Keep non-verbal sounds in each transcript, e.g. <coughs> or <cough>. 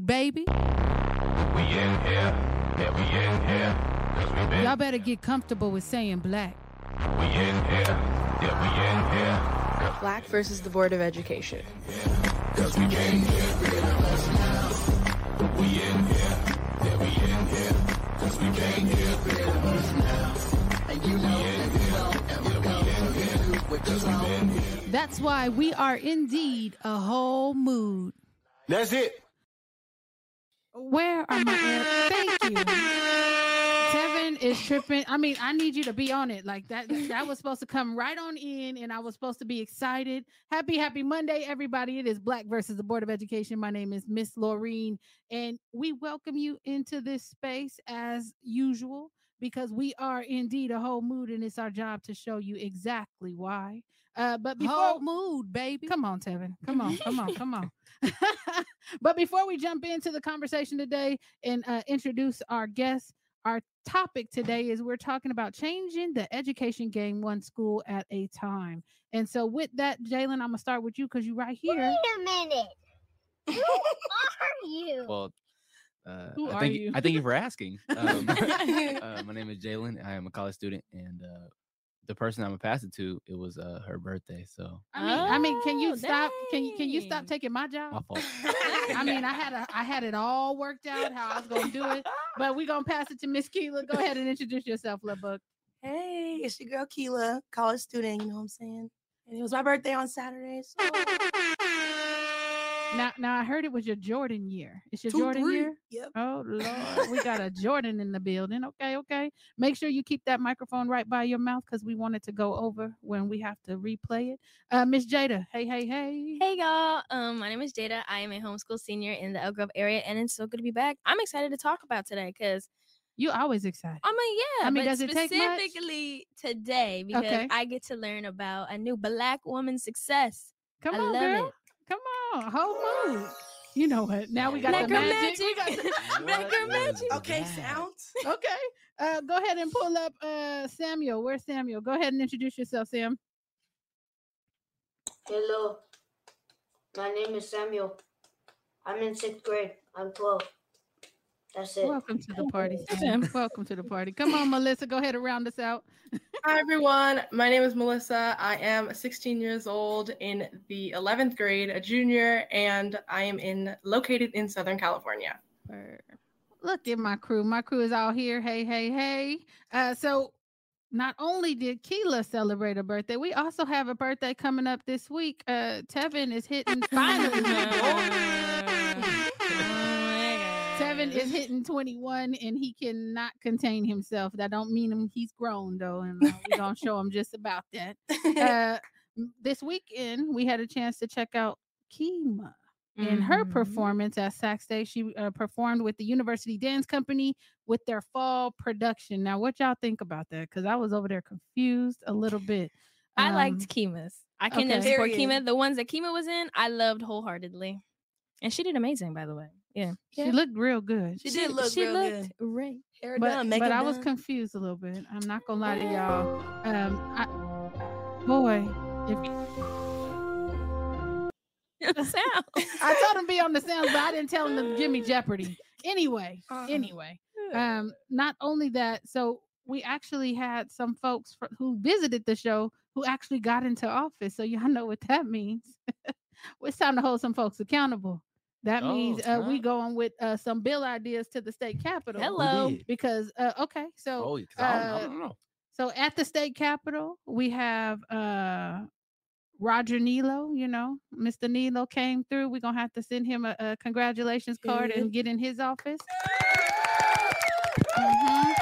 mood, baby. We in here, yeah, we in here. Cause we been, Y'all better get comfortable with saying black. we in here, yeah, we in here. Black versus the Board of Education. Cause we came here, we in here, yeah, we in here. Cause we came here, and you know, yeah, we in here. Cause we been here. That's why we are indeed a whole mood. That's it. Where are my air? Thank you. Tevin is tripping. I mean, I need you to be on it. Like that, that was supposed to come right on in, and I was supposed to be excited. Happy, happy Monday, everybody. It is Black versus the Board of Education. My name is Miss Laureen, and we welcome you into this space as usual because we are indeed a whole mood, and it's our job to show you exactly why. Uh, but before Whole mood, baby. Come on, Tevin. Come on, come on, come on. <laughs> but before we jump into the conversation today and uh, introduce our guests, our topic today is we're talking about changing the education game one school at a time. And so, with that, Jalen, I'm gonna start with you because you're right here. Wait a minute. Who are you? Well, uh, Who I are thank you? I thank you for asking. Um, <laughs> uh, my name is Jalen. I am a college student, and uh, the person I'm gonna pass it to, it was uh, her birthday, so I mean, I mean, can you Oh, stop? Can you can you stop taking my my job? fault. <laughs> I mean, I had a I had it all worked out how I was gonna do it, <laughs> but we're gonna pass it to Miss Keela. Go ahead and introduce yourself, little book. Hey, it's your girl Keela, college student, you know what I'm saying? And it was my birthday on Saturday. So Now, now I heard it was your Jordan year. It's your Two, Jordan three. year. Yep. Oh <laughs> Lord, we got a Jordan in the building. Okay, okay. Make sure you keep that microphone right by your mouth because we want it to go over when we have to replay it. Uh, Miss Jada, hey, hey, hey. Hey y'all, um, my name is Jada. I am a homeschool senior in the Elk Grove area, and it's so good to be back. I'm excited to talk about today because You always excited. I mean, yeah, I mean, but does it take much? specifically today because Okay. I get to learn about a new Black woman's success. Come I on, love girl. it. Come on, whole mood. You know what? Now we got Black the girl magic. We magic. got the- <laughs> Black girl magic. okay, that? sounds. okay. Uh, go ahead and pull up uh Samuel. Where's Samuel? Go ahead and introduce yourself, Sam. Hello. My name is Samuel. I'm in sixth grade. I'm 12. That's it. Welcome to the party, Sam. Welcome to the party. Come on, Melissa. Go ahead and round us out. <laughs> Hi everyone, my name is Melissa. I am 16 years old in the 11th grade, a junior, and I am in located in Southern California. Look at my crew. My crew is all here. Hey, hey, hey. Uh, so not only did Keela celebrate a birthday, we also have a birthday coming up this week. Uh, Tevin is hitting <laughs> finally. Tevin is hitting 21 and he cannot contain himself. That don't mean him he's grown though, and uh, we're gonna show him just about that. <laughs> Uh, this weekend we had a chance to check out Kima in her performance at Sac State. She uh, performed with the University Dance Company with their fall production. Now, what y'all think about that? Because I was over there confused a little bit. I Um, liked Kima's. I can okay. support Kima. The ones that Kima was in, I loved wholeheartedly, and she did amazing, by the way. Yeah, She looked real good. She did look she looked good. great. Hair but, done, but I was confused a little bit. I'm not gonna lie to y'all. Um, I, boy, if <laughs> The sound. <laughs> I told him to be on the sound, but I didn't tell him to give me Jeopardy. Anyway, Uh-uh. anyway, um, not only that, so we actually had some folks who visited the show who actually got into office. So y'all know what that means. <laughs> it's time to hold some folks accountable. That Oh, means uh, we going with uh, some bill ideas to the state capitol. Hello. Because uh, okay, so Oh, 'cause I, don't, I uh, don't know. so at the state capitol, we have uh Roger Niello, you know, Mr. Niello came through. We're gonna have to send him a, a congratulations card and get in his office. Mhm.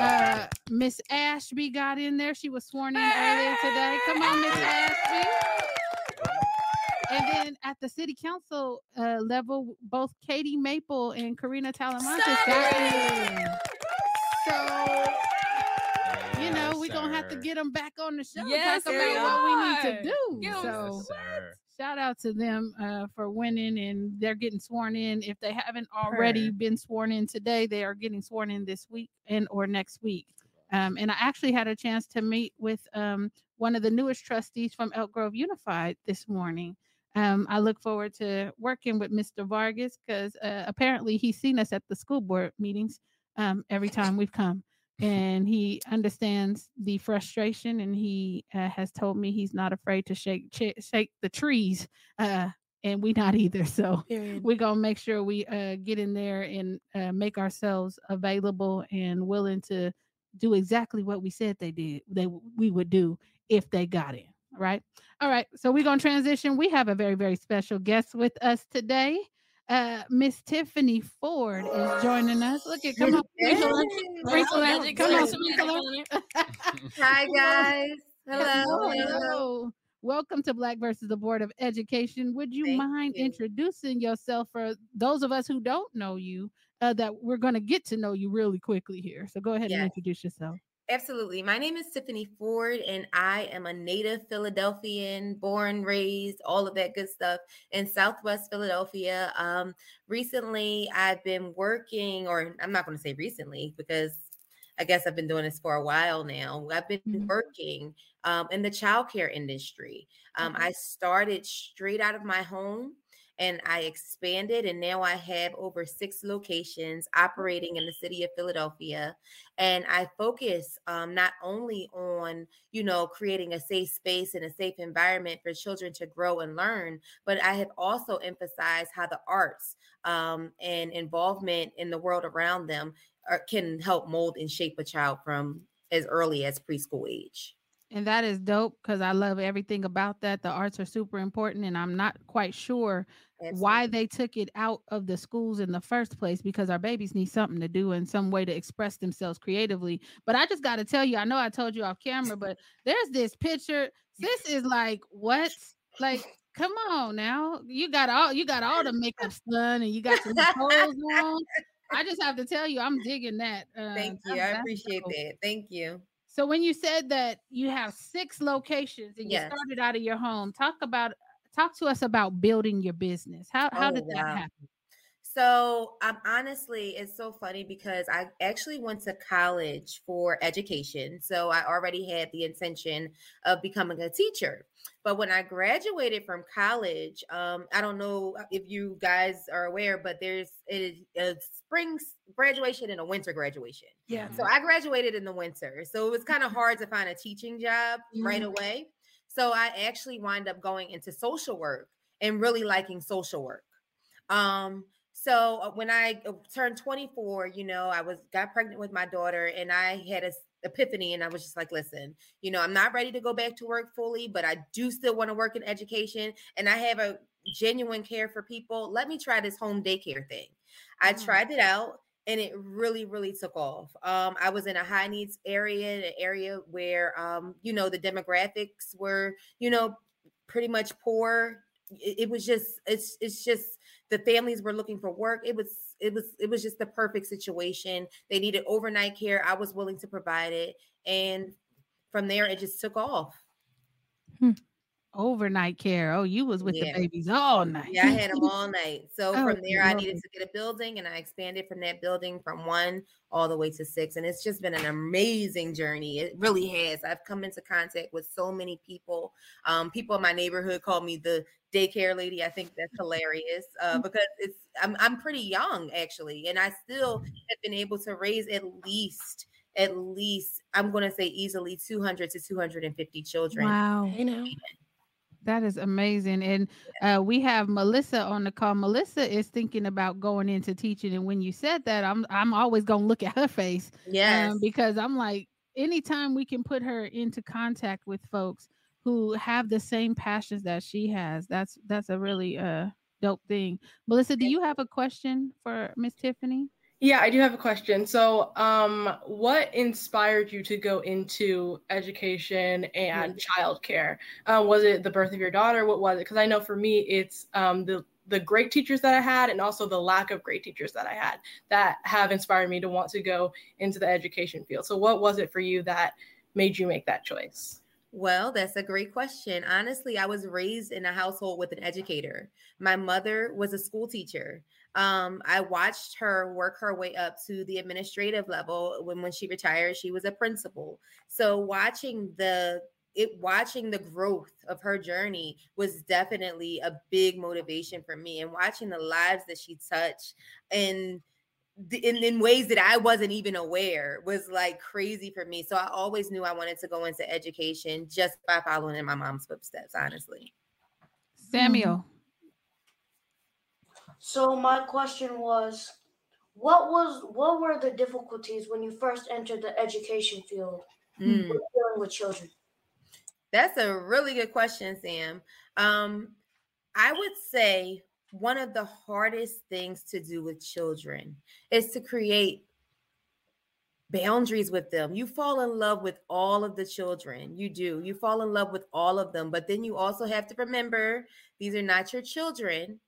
Uh Miss Ashby got in there. She was sworn in earlier today. Come on, Miss Ashby. And then at the city council uh, level, both Caity Maple and Karina Talamantes got in. So you know, Yes, we're gonna have to get them back on the show. Yes, talk we about what we need to do. Give 'em so Yes, sir. shout out to them uh, for winning and they're getting sworn in. If they haven't already Purr. been sworn in today, they are getting sworn in this week and or next week. Um, and I actually had a chance to meet with um, one of the newest trustees from Elk Grove Unified this morning. Um, I look forward to working with Mr. Vargas because uh, apparently he's seen us at the school board meetings um, every time we've come. And he understands the frustration, and he uh, has told me he's not afraid to shake ch- shake the trees, uh, and we not either. So we're gonna make sure we uh, get in there and uh, make ourselves available and willing to do exactly what we said they did they we would do if they got in right all right so we're gonna transition we have a very very special guest with us today uh miss tiffany ford is joining us look at come on sprinkle her, sprinkle Magic come on sprinkle sprinkle. <laughs> Hi guys. Hello. Hello, Hello. hello. Welcome to Black versus the Board of Education. Would you Thank mind you. introducing yourself for those of us who don't know you? Uh, that we're going to get to know you really quickly here. So go ahead and introduce yourself. Absolutely. My name is Tiffany Ford, and I am a native Philadelphian, born, raised, all of that good stuff in Southwest Philadelphia. Um, recently, I've been working, or I'm not going to say recently because I guess I've been doing this for a while now. I've been Mhm. working um, in the childcare industry. Um, I started straight out of my home and I expanded, and now I have over six locations operating in the city of Philadelphia. And I focus um, not only on, you know, creating a safe space and a safe environment for children to grow and learn, but I have also emphasized how the arts um, and involvement in the world around them are, can help mold and shape a child from as early as preschool age. And that is dope because I love everything about that. The arts are super important, and I'm not quite sure why they took it out of the schools in the first place because our babies need something to do and some way to express themselves creatively. But I just got to tell you, I know I told you off camera, but there's this picture. This is like what? Like, come on now. You got all you got all the makeup <laughs> done and you got your clothes on. I just have to tell you, I'm digging that. Uh, Thank you. I appreciate dope. that. Thank you. So when you said that you have six locations and Yes. you started out of your home, talk about talk to us about building your business. How how Oh, did that wow. happen? So um, honestly, it's so funny because I actually went to college for education. So I already had the intention of becoming a teacher. But when I graduated from college, um, I don't know if you guys are aware, but there's a, a spring graduation and a winter graduation. Yeah. So I graduated in the winter. So it was kind of hard to find a teaching job right away. So I actually wind up going into social work and really liking social work. Um, so uh, when I uh, turned 24, you know, I was got pregnant with my daughter and I had a epiphany and I was just like, listen, you know, I'm not ready to go back to work fully, but I do still want to work in education and I have a genuine care for people. Let me try this home daycare thing. I Mm. tried it out and it really really took off um, i was in a high needs area an area where um, you know the demographics were you know pretty much poor it, it was just it's it's just the families were looking for work it was it was it was just the perfect situation. They needed overnight care i was willing to provide it and from there it just took off hmm. Overnight care. Oh, you was with Yeah. the babies all night. Yeah, I had them all night. <laughs> So Oh, from there, I needed to get a building, and I expanded from that building from one all the way to six. And it's just been an amazing journey. It really has. I've come into contact with so many people. Um, people in my neighborhood call me the daycare lady. I think that's hilarious uh, because it's I'm I'm pretty young actually, and I still have been able to raise at least at least I'm going to say easily 200 to 250 children. Wow. You know. That is amazing. And uh, we have Melissa on the call. Melissa is thinking about going into teaching. And when you said that, I'm I'm always gonna look at her face. Yes. Um, because I'm like, anytime we can put her into contact with folks who have the same passions that she has, that's that's a really uh dope thing. Melissa, do you have a question for Miss Tiffany? Yeah, I do have a question. So, um, what inspired you to go into education and childcare? Uh, was it the birth of your daughter? What was it? Because I know for me, it's um, the the great teachers that I had, and also the lack of great teachers that I had that have inspired me to want to go into the education field. So, what was it for you that made you make that choice? Well, that's a great question. Honestly, I was raised in a household with an educator. My mother was a school teacher. Um, I watched her work her way up to the administrative level. When when she retired, she was a principal. So watching the it watching the growth of her journey was definitely a big motivation for me and watching the lives that she touched and in, in ways that I wasn't even aware was like crazy for me. So I always knew I wanted to go into education just by following in my mom's footsteps, honestly. Samuel. So my question was, what was what were the difficulties when you first entered the education field Mm. with dealing with children? That's a really good question, Sam. Um, I would say one of the hardest things to do with children is to create boundaries with them. You fall in love with all of the children. You do. You fall in love with all of them. But then you also have to remember these are not your children.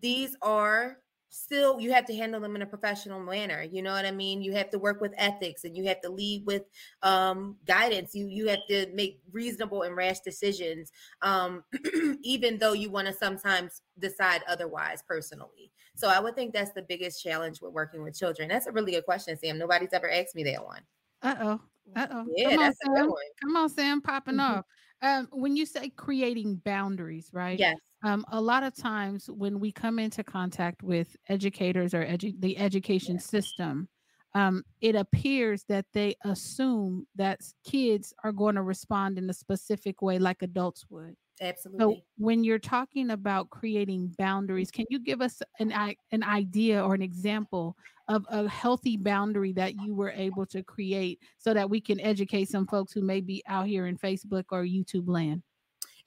These are still you have to handle them in a professional manner you know what i mean you have to work with ethics and you have to lead with um, guidance you you have to make reasonable and rash decisions um, <clears throat> even though you want to sometimes decide otherwise personally so i would think that's the biggest challenge with working with children that's a really good question sam nobody's ever asked me that one Uh oh. Uh oh. Yeah, Come on, that's a good Sam. one. Come on, Sam. Popping Mhm. off. Um, when you say creating boundaries, right? yes Um, a lot of times when we come into contact with educators or edu- the education system, um, it appears that they assume that kids are going to respond in a specific way like adults would. Absolutely. So when you're talking about creating boundaries, can you give us an an idea or an example of a healthy boundary that you were able to create so that we can educate some folks who may be out here in Facebook or YouTube land?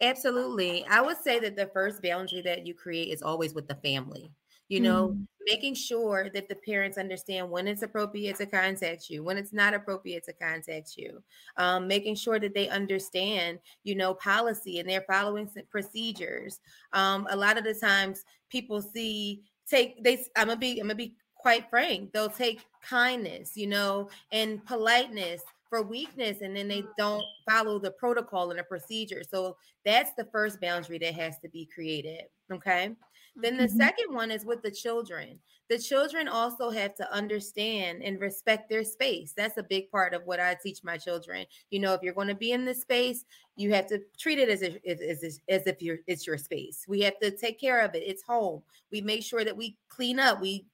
Absolutely. I would say that the first boundary that you create is always with the family. You know, Mhm. making sure that the parents understand when it's appropriate to contact you, when it's not appropriate to contact you, um, making sure that they understand, you know, policy and they're following procedures. Um, a lot of the times people see take they I'm gonna be I'm gonna be quite frank, they'll take kindness, you know, and politeness for weakness and then they don't follow the protocol and the procedure. So that's the first boundary that has to be created. Okay. Then the Mhm. second one is with the children. The children also have to understand and respect their space. That's a big part of what I teach my children. You know, if you're going to be in this space, you have to treat it as if, as, as if you're, it's your space. We have to take care of it. It's home. We make sure that we clean up. We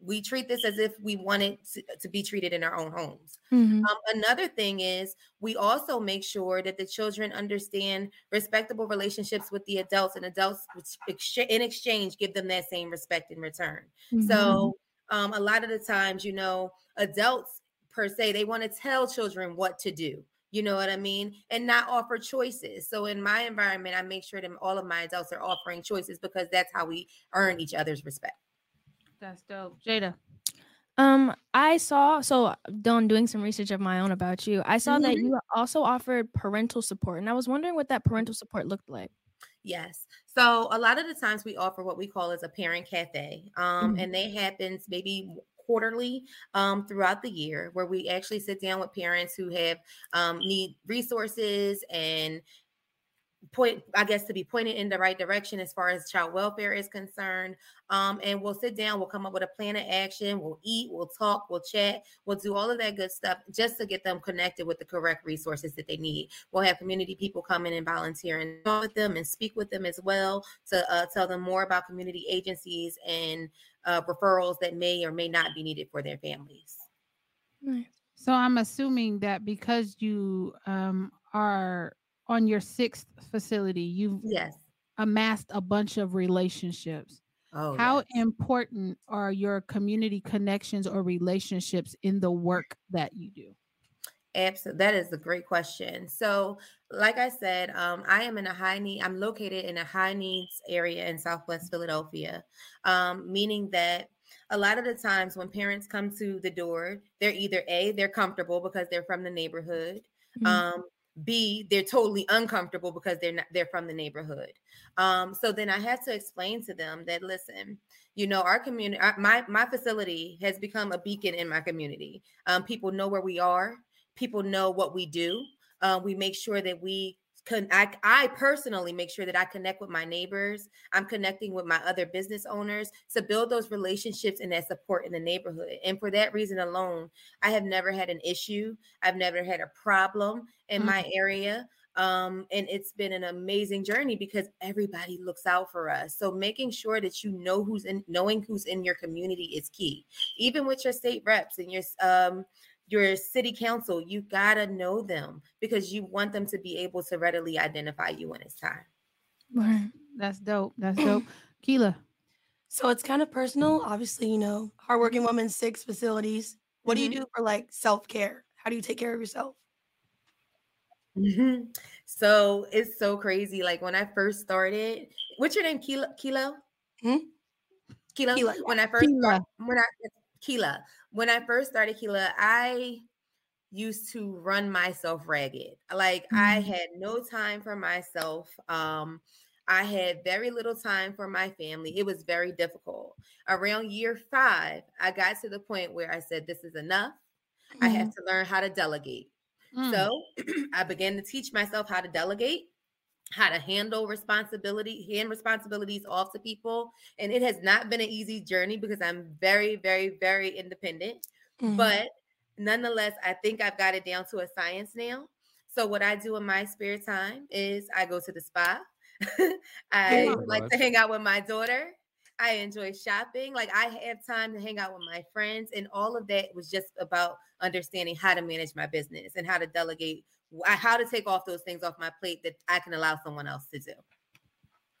we treat this as if we want it to, to be treated in our own homes. Mhm. Um, another thing is we also make sure that the children understand respectable relationships with the adults and adults in exchange give them that same respect in return. Mhm. So um, a lot of the times, you know, adults per se, they want to tell children what to do. You know what I mean? And not offer choices. So in my environment, I make sure that all of my adults are offering choices because that's how we earn each other's respect. That's dope. Jada. Um, I saw so done doing some research of my own about you. I saw that Mhm. you also offered parental support, and I was wondering what that parental support looked like. Yes. So a lot of the times we offer what we call as a parent cafe. Um, Mhm. and they happens maybe quarterly um, throughout the year where we actually sit down with parents who have um, need resources and point i guess to be pointed in the right direction as far as child welfare is concerned um, and we'll sit down we'll come up with a plan of action we'll eat we'll talk we'll chat we'll do all of that good stuff just to get them connected with the correct resources that they need we'll have community people come in and volunteer and talk with them and speak with them as well to uh, tell them more about community agencies and uh, referrals that may or may not be needed for their families Nice. So I'm assuming that because you um, are on your sixth facility, you've yes amassed a bunch of relationships. oh How yes. important are your community connections or relationships in the work that you do? Absolutely. That is a great question. So, like I said, um, I am in a high need, I'm located in a high needs area in Southwest Philadelphia, um, meaning that a lot of the times when parents come to the door, they're either A, they're comfortable because they're from the neighborhood. Mhm. Um, B, they're totally uncomfortable because they're not they're from the neighborhood. Um, so then I had to explain to them that listen, you know, our community, my my facility has become a beacon in my community. Um, people know where we are people know what we do. Uh, we make sure that we can. I, I personally make sure that I connect with my neighbors. I'm connecting with my other business owners to build those relationships and that support in the neighborhood. And for that reason alone, I have never had an issue. I've never had a problem in Mm. my area. Um, and it's been an amazing journey because everybody looks out for us. So making sure that you know who's in knowing who's in your community is key. Even with your state reps and your um your city council, you gotta know them because you want them to be able to readily identify you when it's time. Right. That's dope. That's <clears throat> dope. Keela. So it's kind of personal. Obviously, you know, hardworking woman, six facilities. What do you do for like self care? How do you take care of yourself? Mhm. So it's so crazy. Like when I first started, what's your name? Kilo? Kilo? Hmm? Kilo? Keela, When I first Keela. start, when I Keela, when I first started Keela, I used to run myself ragged. Like I Mhm. had no time for myself. Um, I had very little time for my family. It was very difficult. Around year five, I got to the point where I said, This is enough. I have to learn how to delegate. Mm. So <clears throat> I began to teach myself how to delegate, how to handle responsibility, hand responsibilities off to people. And it has not been an easy journey because I'm very, very, very independent. Mhm. But nonetheless, I think I've got it down to a science now. So what I do in my spare time is I go to the spa. <laughs> I Yeah. like to hang out with my daughter. I enjoy shopping. Like I have time to hang out with my friends, and all of that was just about understanding how to manage my business and how to delegate, how to take off those things off my plate that I can allow someone else to do.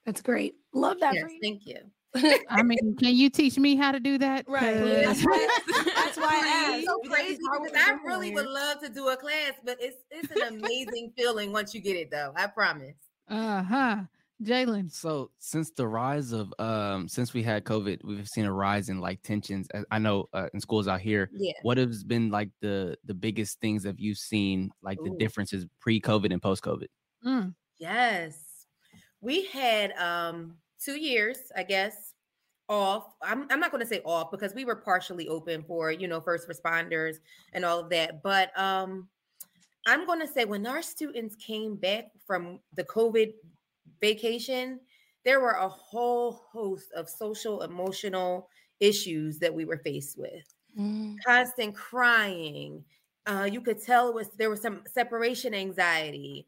That's great. Love that Yes, for you. thank you. <laughs> <laughs> I mean, can you teach me how to do that? Right. That's why, <laughs> that's why I asked. so crazy because I really would love to do a class, but it's it's an amazing feeling once you get it though. I promise. Uh-huh. Jalen. So since the rise of um since we had COVID, we've seen a rise in like tensions. I know uh, in schools out here. Yeah. What has been like the the biggest things that you've seen like the differences pre-COVID and post-COVID? Mm. Yes. We had um 2 years, I guess, off. I'm I'm not going to say off because we were partially open for, you know, first responders and all of that, but um I'm going to say when our students came back from the COVID vacation, there were a whole host of social emotional issues that we were faced with. Mm. Constant crying. Uh, you could tell it was there was some separation anxiety,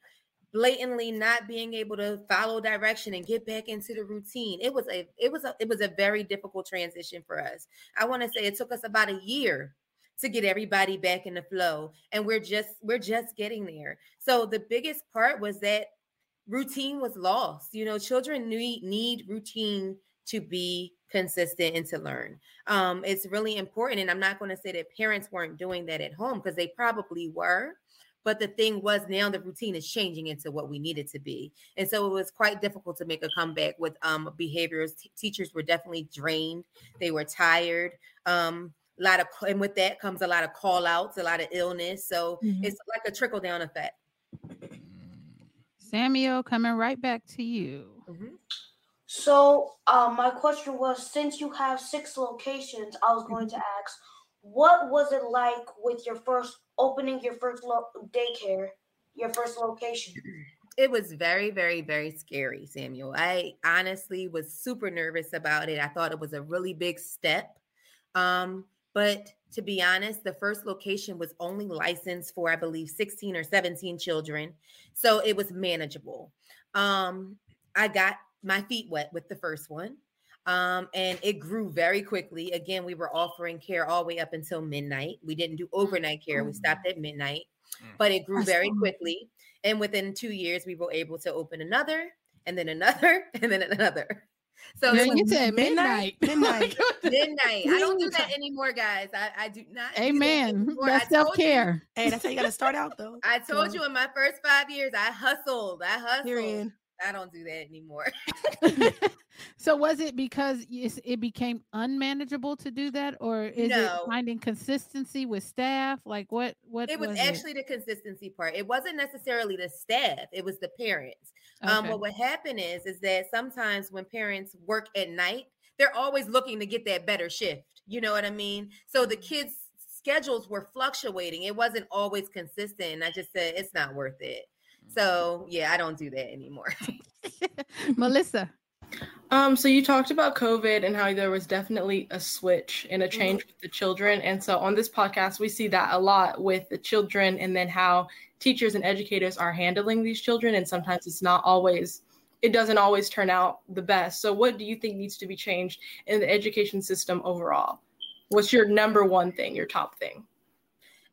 blatantly not being able to follow direction and get back into the routine. It was a it was a it was a very difficult transition for us. I want to say it took us about a year to get everybody back in the flow and we're just we're just getting there. So the biggest part was that routine was lost. You know, children need need routine to be consistent and to learn. Um, it's really important. And I'm not going to say that parents weren't doing that at home because they probably were. But the thing was, now the routine is changing into what we need it to be. And so it was quite difficult to make a comeback with um, behaviors. T- teachers were definitely drained, they were tired. Um, a lot of, and with that comes a lot of call outs, a lot of illness. So Mhm. it's like a trickle down effect. Samuel, coming right back to you. Mhm. So, um, my question was since you have six locations, I was going to ask, what was it like with your first opening your first lo- daycare, your first location? It was very, very, very scary, Samuel. I honestly was super nervous about it. I thought it was a really big step. Um, but to be honest, the first location was only licensed for, I believe, 16 or 17 children. So it was manageable. Um, I got my feet wet with the first one. Um, and it grew very quickly. Again, we were offering care all the way up until midnight. We didn't do overnight care. We stopped at midnight, Mm. but it grew very quickly. And within two years, we were able to open another, and then another, <laughs> and then another. So Yeah, it you said midnight. Midnight. <laughs> midnight. I don't do that anymore, guys. I, I do not. do that Amen. That's I told you- self care. Hey, that's how you got to start out, though. I told So, you in my first five years, I hustled. I hustled. Period. I don't do that anymore. <laughs> <laughs> so was it because it became unmanageable to do that, or is No. it finding consistency with staff? Like what? What it was, was actually the consistency part. It wasn't necessarily the staff, it was the parents. Um, Okay. but what happened is, is that sometimes when parents work at night, they're always looking to get that better shift. You know what I mean? So the kids' schedules were fluctuating. It wasn't always consistent. And I just said it's not worth it. So yeah, I don't do that anymore. <laughs> Melissa? Um, so you talked about COVID and how there was definitely a switch and a change with the children. And so on this podcast, we see that a lot with the children and then how teachers and educators are handling these children. And sometimes it's not always, it doesn't always turn out the best. So what do you think needs to be changed in the education system overall? What's your number one thing, your top thing?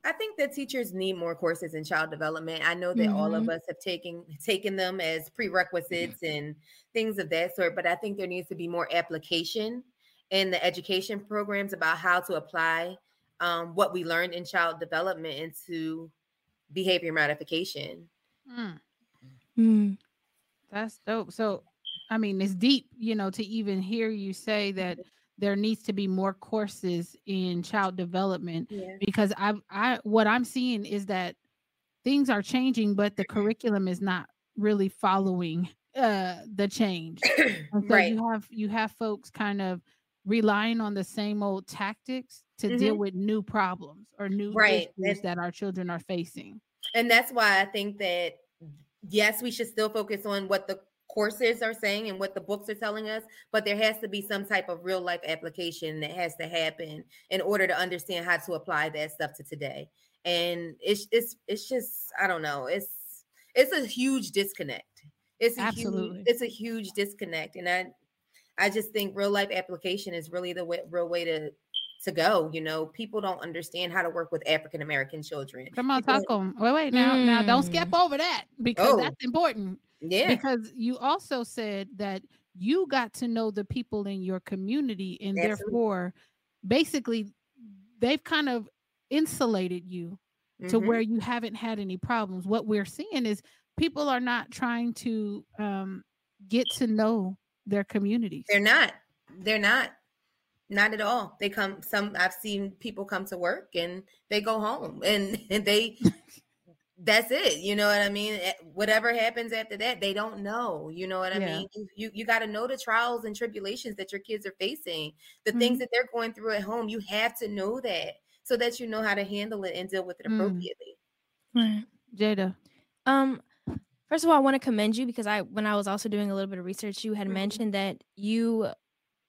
I think that teachers need more courses in child development. I know that mm-hmm. all of Mm-hmm. us have taken taken them as prerequisites and things of that sort, but I think there needs to be more application in the education programs about how to apply um, what we learned in child development into behavior modification. Mm, Mm. that's dope. So, I mean, it's deep, you know, to even hear you say that there needs to be more courses in child development Yeah. because I, I, what I'm seeing is that things are changing, but the curriculum is not really following uh the change. <coughs> So right. you have you have folks kind of relying on the same old tactics to deal with new problems or new Mm-hmm. Right, issues and- that our children are facing. And that's why I think that yes, we should still focus on what the courses are saying and what the books are telling us, but there has to be some type of real life application that has to happen in order to understand how to apply that stuff to today. And it's it's it's just I don't know, it's it's a huge disconnect. It's a Absolutely. huge it's a huge disconnect, and I I just think real life application is really the way, real way to to go. You know, people don't understand how to work with African American children. Come on, People- talk on. Wait, wait, now, now, don't skip Mm. over that because Oh. that's important. Yeah, Because you also said that you got to know the people in your community, and Absolutely. therefore, basically, they've kind of insulated you to Mhm. where you haven't had any problems. What we're seeing is people are not trying to um, get to know their communities. They're not. They're not. Not at all. They come some I've seen people come to work and they go home and, <laughs> and they <laughs> that's it. You know what I mean? Eh, Whatever happens after that, they don't know. You know what I Yeah. mean? You you, you got to know the trials and tribulations that your kids are facing, the things that they're going through at home. You have to know that so that you know how to handle it and deal with it Mm. appropriately. Right. Jada. Um, first of all, I want to commend you because I, when I was also doing a little bit of research, you had Mhm. mentioned that you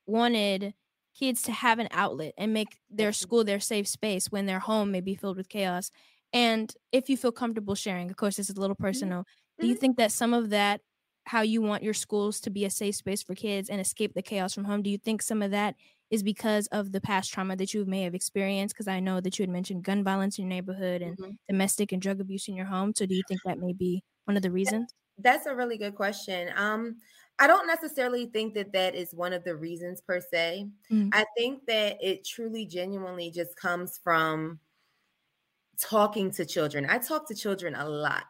wanted kids to have an outlet and make their school their safe space when their home may be filled with chaos. And if you feel comfortable sharing, of course, this is a little personal. Do you Mhm. think that some of that, how you want your schools to be a safe space for kids and escape the chaos from home, do you think some of that is because of the past trauma that you may have experienced? Because I know that you had mentioned gun violence in your neighborhood and Mhm. domestic and drug abuse in your home. So do you think that may be one of the reasons? That's a really good question. Um, I don't necessarily think that that is one of the reasons per se. Mm. I think that it truly, genuinely just comes from talking to children. I talk to children a lot.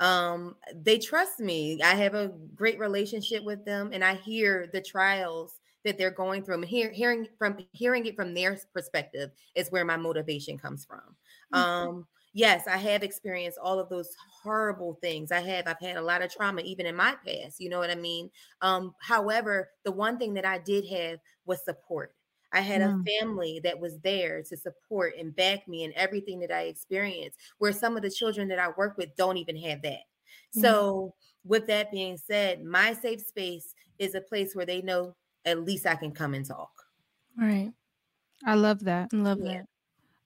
Um, they trust me. I have a great relationship with them, and I hear the trials that they're going through. And hear, hearing from hearing it from their perspective is where my motivation comes from. Um, yes, I have experienced all of those horrible things. I have. I've had a lot of trauma even in my past. You know what I mean? Um, however, the one thing that I did have was support. I had Mm. a family that was there to support and back me in everything that I experienced, where some of the children that I work with don't even have that. Yeah. So, with that being said, my safe space is a place where they know at least I can come and talk. Right. I love that. I love Yeah. that.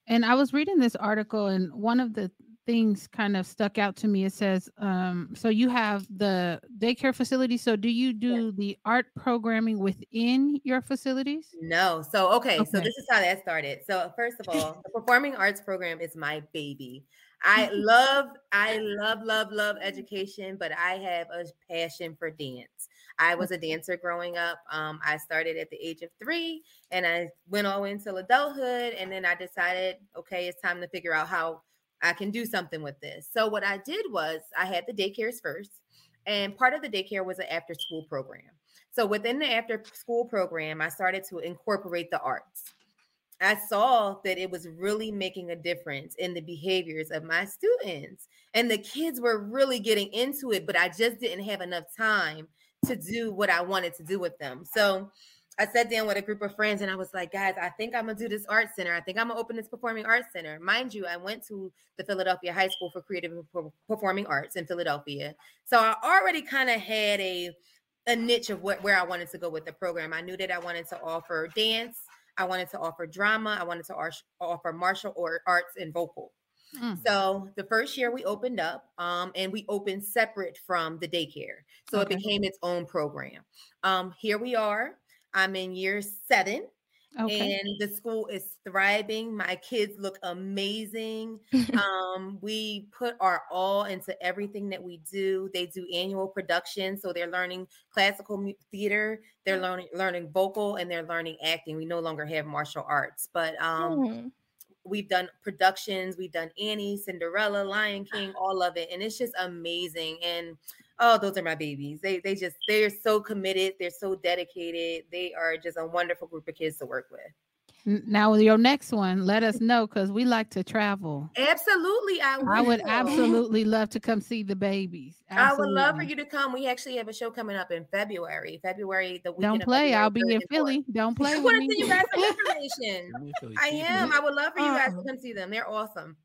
And I was reading this article, and one of the things kind of stuck out to me. It says, um, so you have the daycare facility. So do you do the art programming within your facilities? No. So, okay, So, this is how that started. So, first of all, the <laughs> performing arts program is my baby. I <laughs> love, I love, love, love education, but I have a passion for dance. I was a dancer growing up. Um, I started at the age of three and I went all into adulthood. And then I decided, okay, it's time to figure out how I can do something with this. So, what I did was I had the daycares first, and part of the daycare was an after school program. So within the after school program, I started to incorporate the arts. I saw that it was really making a difference in the behaviors of my students. And the kids were really getting into it, but I just didn't have enough time to do what I wanted to do with them. So I sat down with a group of friends and I was like, guys, I think I'm gonna do this art center. I think I'm gonna open this performing arts center. Mind you, I went to the Philadelphia High School for Creative and Performing Arts in Philadelphia. So I already kind of had a a niche of what where I wanted to go with the program. I knew that I wanted to offer dance, I wanted to offer drama, I wanted to ar- offer martial or arts and vocal. Mm. So the first year we opened up, um, and we opened separate from the daycare, so Okay. it became its own program. Um, here we are. I'm in year seven, Okay. and the school is thriving. My kids look amazing. <laughs> um, we put our all into everything that we do. They do annual production, so they're learning classical theater, they're learning learning vocal, and they're learning acting. We no longer have martial arts, but um, Mm. we've done productions we've done annie cinderella lion king all of it and it's just amazing and oh those are my babies they they just they're so committed they're so dedicated they are just a wonderful group of kids to work with Now with your next one, let us know because we like to travel. absolutely i, would. I would absolutely love to come see the babies. I would love for you to come. We actually have a show coming up in February. February, the weekend Don't play. I'll be in and 4th. Philly. Don't <laughs> play I with want to me. send you guys some <laughs> information. I'm I too. am. I would love for you guys to come see them. They're awesome.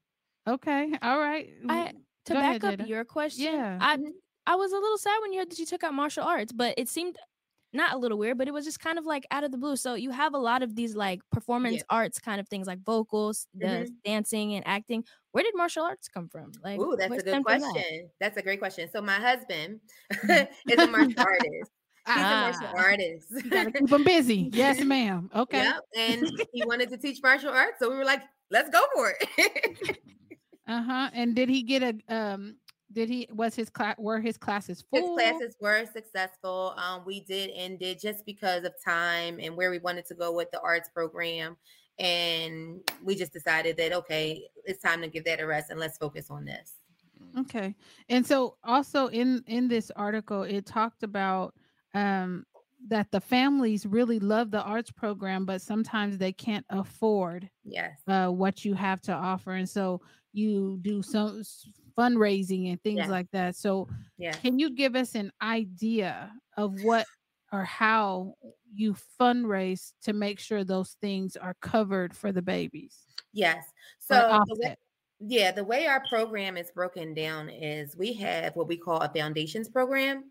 okay. All right. I to Go back ahead, up Jada. your question, Yeah. I Mhm. I was a little sad when you heard that you took out martial arts, but it seemed not a little weird, but it was just kind of like out of the blue. So you have a lot of these like performance arts kind of things like vocals, the Mhm. dancing and acting. Where did martial arts come from? Like Ooh, that's a good stemmed from that? question. That's a great question. So my husband Mm-hmm. <laughs> <laughs> is a martial artist. He's a martial Ah. artist. You gotta <laughs> keep him busy. Yes, ma'am. Okay. Yep. And he wanted to teach martial arts, so we were like, let's go for it. Uh huh. And did he get a um? Did he was his class? Were his classes full? His classes were successful. Um, we did end it just because of time and where we wanted to go with the arts program. And we just decided that okay, it's time to give that a rest and let's focus on this. Okay. And so also in in this article it talked about um that the families really love the arts program but sometimes they can't afford Yes. uh what you have to offer and so you do some fundraising and things Yeah. like that. So Yes. can you give us an idea of what or how you fundraise to make sure those things are covered for the babies? Yes. So the way, yeah, the way our program is broken down is we have what we call a foundations program.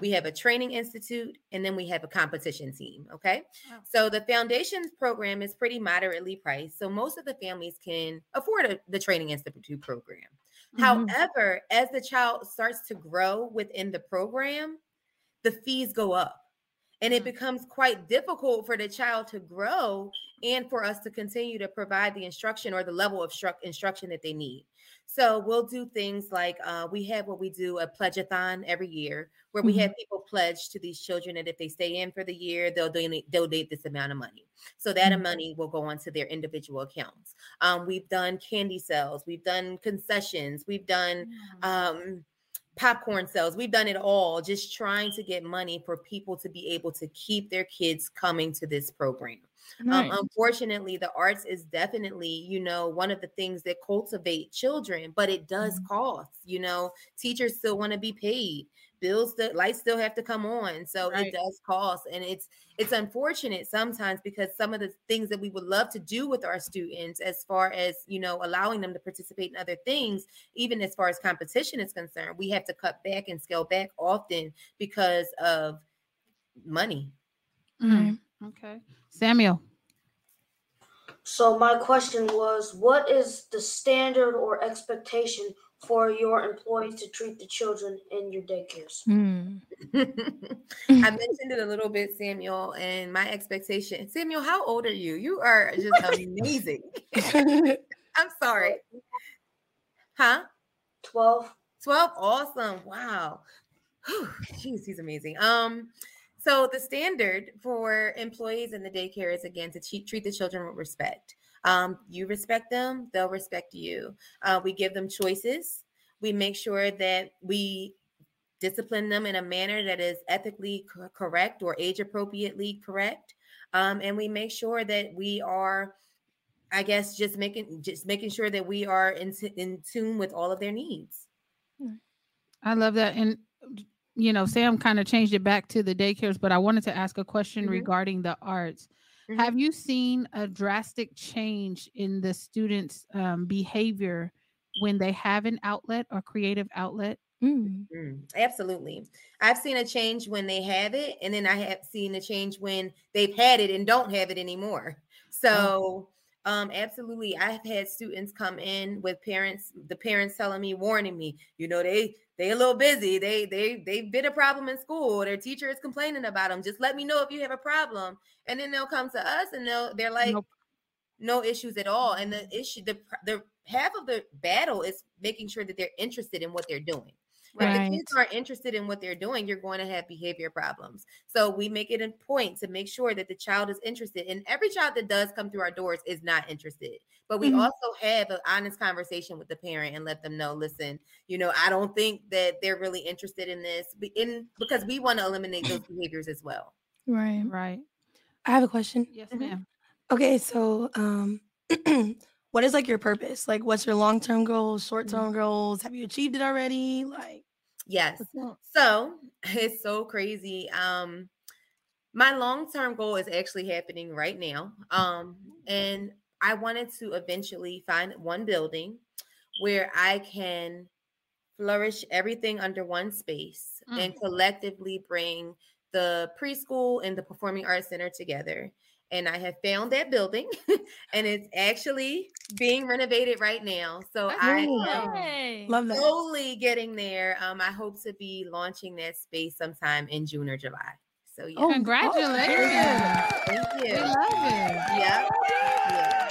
We have a training institute and then we have a competition team. Okay. Oh. So the foundations program is pretty moderately priced. So most of the families can afford a, the training institute program. Mhm. However, as the child starts to grow within the program, the fees go up. And it Mm. becomes quite difficult for the child to grow and for us to continue to provide the instruction or the level of stru- instruction that they need. So we'll do things like uh, we have what we do a pledge-a-thon every year, where we Mhm. have people pledge to these children that if they stay in for the year, they'll donate, donate this amount of money. So that Mhm. money will go onto their individual accounts. Um, we've done candy sales, we've done concessions, we've done um popcorn sales. We've done it all just trying to get money for people to be able to keep their kids coming to this program. Um, unfortunately the arts is definitely you know one of the things that cultivate children but it does Mhm. cost you know. Teachers still want to be paid bills the lights still have to come on so Right. it does cost and it's it's unfortunate sometimes because some of the things that we would love to do with our students as far as you know allowing them to participate in other things even as far as competition is concerned we have to cut back and scale back often because of money Mm. Okay. Samuel. So my question was, what is the standard or expectation for your employees to treat the children in your daycares? Hmm. <laughs> I mentioned it a little bit, Samuel, and my expectation. Samuel, how old are you? You are just <laughs> amazing. <laughs> I'm sorry. Huh? 12. 12 awesome wow Whew, jeez he's amazing um so the standard for employees in the daycare is again to treat, treat the children with respect um, you respect them they'll respect you uh, we give them choices we make sure that we discipline them in a manner that is ethically co- correct or age appropriately correct um, and we make sure that we are i guess just making just making sure that we are in, t- in tune with all of their needs I love that. And you know, Sam kind of changed it back to the daycares, but I wanted to ask a question Mhm. regarding the arts. Mhm. Have you seen a drastic change in the students' um, behavior when they have an outlet or creative outlet? Mm. Mm, absolutely. I've seen a change when they have it, and then I have seen a change when they've had it and don't have it anymore. So, um, absolutely, I've had students come in with parents, the parents telling me, warning me, you know, they they a little busy. They they they've been a problem in school. Their teacher is complaining about them. Just let me know if you have a problem, and then they'll come to us and they'll they're like, Nope. no issues at all. And the issue, the the half of the battle is making sure that they're interested in what they're doing. If the kids aren't interested in what they're doing, you're going to have behavior problems. So we make it a point to make sure that the child is interested. And every child that does come through our doors is not interested. But we Mhm. also have an honest conversation with the parent and let them know, listen, you know, I don't think that they're really interested in this. In because we want to eliminate those behaviors as well. Right. Right. I have a question. Yes, Mhm. ma'am. Okay, so um <clears throat> what is like your purpose? Like what's your long-term goals, short-term goals? Have you achieved it already? Like Yes. So <laughs> it's so crazy. Um, my long-term goal is actually happening right now. Um, and I wanted to eventually find one building where I can flourish everything under one space and collectively bring the preschool and the performing arts center together. And I have found that building <laughs> and it's actually being renovated right now. So I am Hey. Love that. slowly getting there. Um, I hope to be launching that space sometime in June or July. So yeah, Oh, Congratulations. thank you. We love it. Yeah, yeah.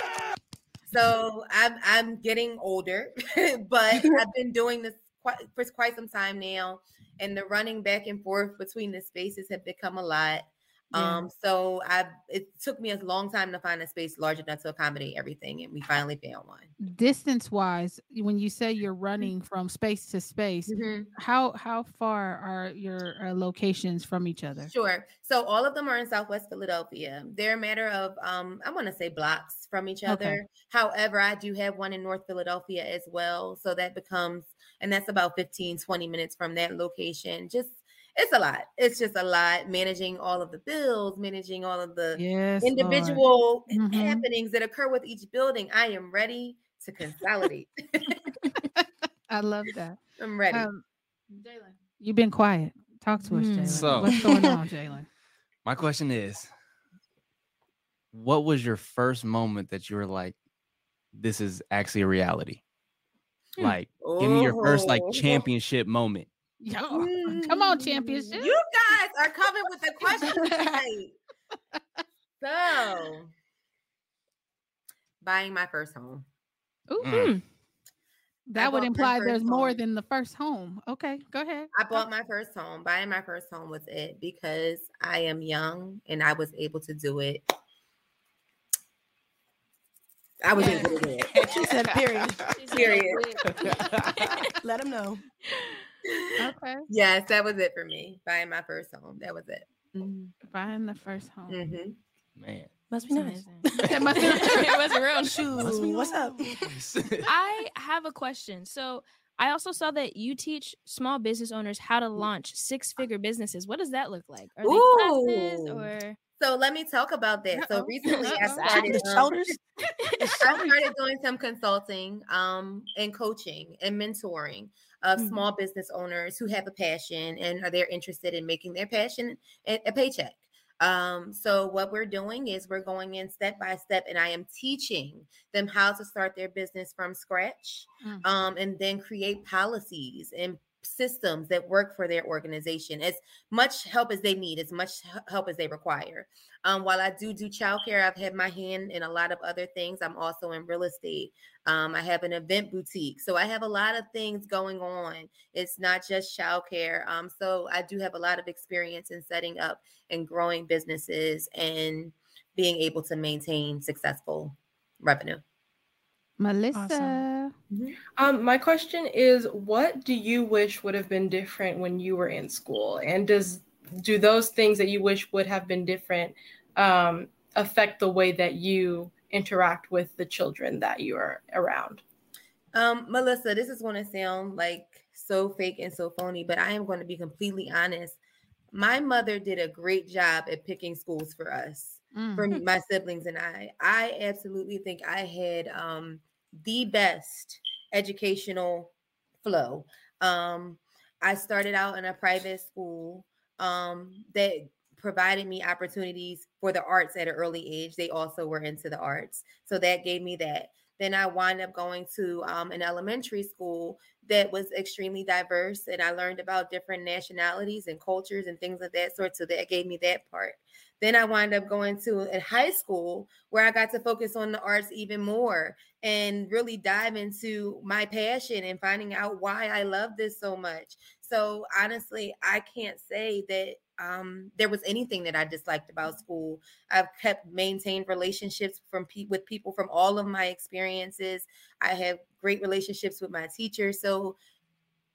So I'm I'm getting older, <laughs> but <laughs> I've been doing this quite, for quite some time now, and the running back and forth between the spaces have become a lot. Yeah. Um, so I it took me a long time to find a space large enough to accommodate everything, and we finally found one. Distance wise, when you say you're running from space to space, Mhm. how how far are your uh, locations from each other? Sure. So all of them are in Southwest Philadelphia. They're a matter of um, I want to say blocks from each other. Okay. other. However, I do have one in North Philadelphia as well. So that becomes, and that's about 15, 20 minutes from that location. Just it's a lot. It's just a lot managing all of the bills, managing all of the Yes, Lord. individual Mhm. happenings that occur with each building. I am ready to consolidate. <laughs> I love that. <laughs> I'm ready. Um, Jalen, you've been quiet. Talk to us, Hmm. Jalen. So- What's going on, Jalen? <laughs> My question is, what was your first moment that you were like, this is actually a reality? Hmm. Like, give me your first like Oh. championship moment. Yo, come on, championship. You guys are coming with the question tonight. <laughs> so, buying my first home. Ooh, Mm. that would imply first there's more than the first home. Okay, go ahead. I bought my first home. Buying my first home was it because I am young and I was able to do it. I was able to do it. She said period. Period. <laughs> Let them know. Okay, Yes, that was it for me. Buying my first home. That was it. Mhm. buying the first home. Mhm. Man. Must be nice. <laughs> That must be- <laughs> <laughs> it was real. Shoot, what's up? I have a question. So I also saw that you teach small business owners how to launch six-figure businesses. What does that look like? Are they classes or So let me talk about that. So Uh-oh. recently I Uh-oh. started The um. I started doing some consulting um, and coaching and mentoring of Mhm. small business owners who have a passion and are they're interested in making their passion a, paycheck. Um, so what we're doing is we're going in step by step, and I am teaching them how to start their business from scratch, Mm. um, and then create policies and systems that work for their organization as much help as they need as much help as they require. Um, while i do do childcare i've had my hand in a lot of other things. I'm also in real estate. Um, i have an event boutique. So i have a lot of things going on. It's not just childcare. Um, so i do have a lot of experience in setting up and growing businesses and being able to maintain successful revenue Melissa. Um, my question is, what do you wish would have been different when you were in school, and does do those things that you wish would have been different um, affect the way that you interact with the children that you are around? Um, Melissa, this is going to sound like so fake and so phony, but I am going to be completely honest. My mother did a great job at picking schools for us, Mm. for my siblings and I. I absolutely think I had um, the best educational flow. Um, I started out in a private school um, that provided me opportunities for the arts at an early age. They also were into the arts. So that gave me that. Then I wound up going to um, an elementary school that was extremely diverse, and I learned about different nationalities and cultures and things of that sort. So that gave me that part. Then I wound up going to a high school where I got to focus on the arts even more and really dive into my passion and finding out why I love this so much. So honestly, I can't say that um, there was anything that I disliked about school. I've kept maintained relationships from pe- with people from all of my experiences. I have great relationships with my teachers. So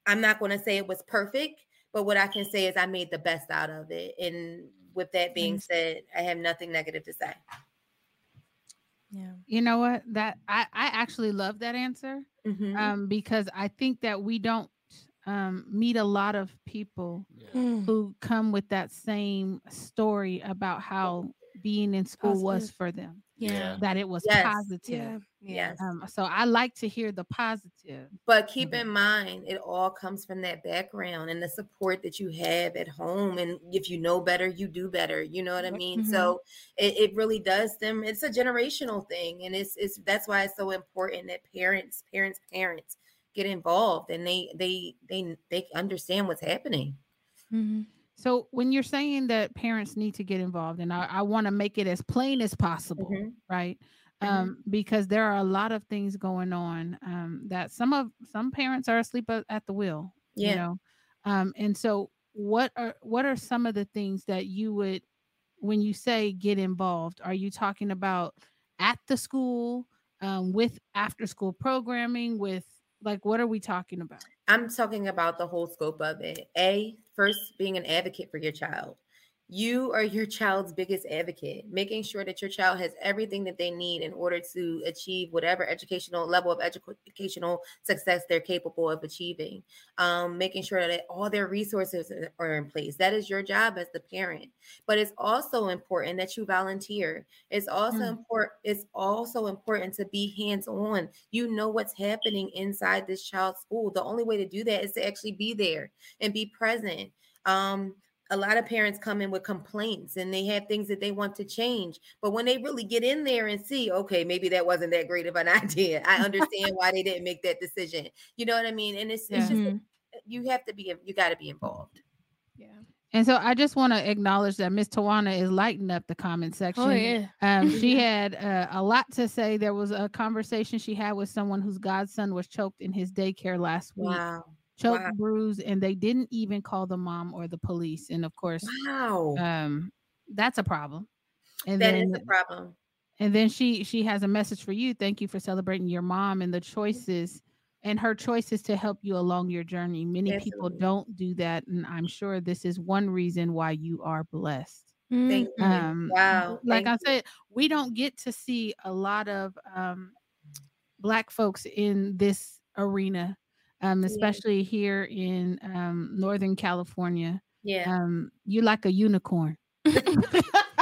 I'm not going to say it was perfect, but what I can say is I made the best out of it. And with that being said, I have nothing negative to say. Yeah. You know what? That I I actually love that answer. Mhm. Um, because I think that we don't um meet a lot of people Mm. who come with that same story about how being in school was for them. Yeah. That it was Yes. positive. Yeah. Yes. Um, so I like to hear the positive. But keep Mhm. in mind, it all comes from that background and the support that you have at home. And if you know better, you do better. You know what I Yep. mean? Mhm. So it, it really does them It's a generational thing, and it's it's that's why it's so important that parents, parents, parents get involved and they they they they understand what's happening. hmm So when you're saying that parents need to get involved, and I, I want to make it as plain as possible, Mhm. right? Mhm. Um, because there are a lot of things going on um, that some of some parents are asleep at, the wheel, you know. Um, and so what are what are some of the things that you would when you say get involved, are you talking about at the school um, with after school programming with like what are we talking about? I'm talking about the whole scope of it. A, first, being an advocate for your child. You are your child's biggest advocate, making sure that your child has everything that they need in order to achieve whatever educational level of educational success they're capable of achieving. Um, making sure that all their resources are- in place. That is your job as the parent. But it's also important that you volunteer. It's also Mm. important. It's also important to be hands-on. You know what's happening inside this child's school. The only way to do that is to actually be there and be present. Um, a lot of parents come in with complaints and they have things that they want to change. But when they really get in there and see, okay, maybe that wasn't that great of an <laughs> idea. I understand why they didn't make that decision. You know what I mean? And it's, it's just Mhm. you have to be you got to be involved. Yeah. And so I just want to acknowledge that Miss Tawana is lighting up the comment section. Oh yeah. Um, she <laughs> had uh, a lot to say. There was a conversation she had with someone whose godson was choked in his daycare last week, Wow. Choked, wow. bruised, and they didn't even call the mom or the police. And of course, Wow. um, that's a problem. And That then, is a problem. and then she she has a message for you. Thank you for celebrating your mom and the choices and her choices to help you along your journey. Many people don't do that, and I'm sure this is one reason why you are blessed. Thank you. Um, wow. like Thank I said, we don't get to see a lot of um, black folks in this arena, um, Yeah. especially here in um, Northern California. yeah. Um, you're like a unicorn. <laughs>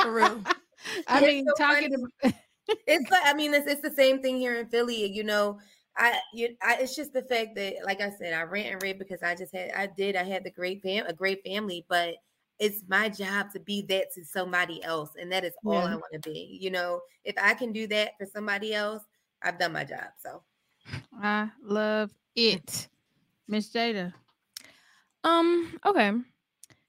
For real. <laughs> I It's mean, so talking about, <laughs> it's like I mean, it's, it's the same thing here in Philly. You know, I you I, it's just the fact that, like I said, I rant and rave because I just had I did I had the great fam a great family, but it's my job to be that to somebody else, and that is all I want to be. You know, if I can do that for somebody else, I've done my job. So I love it, Miss Jada. Um, okay.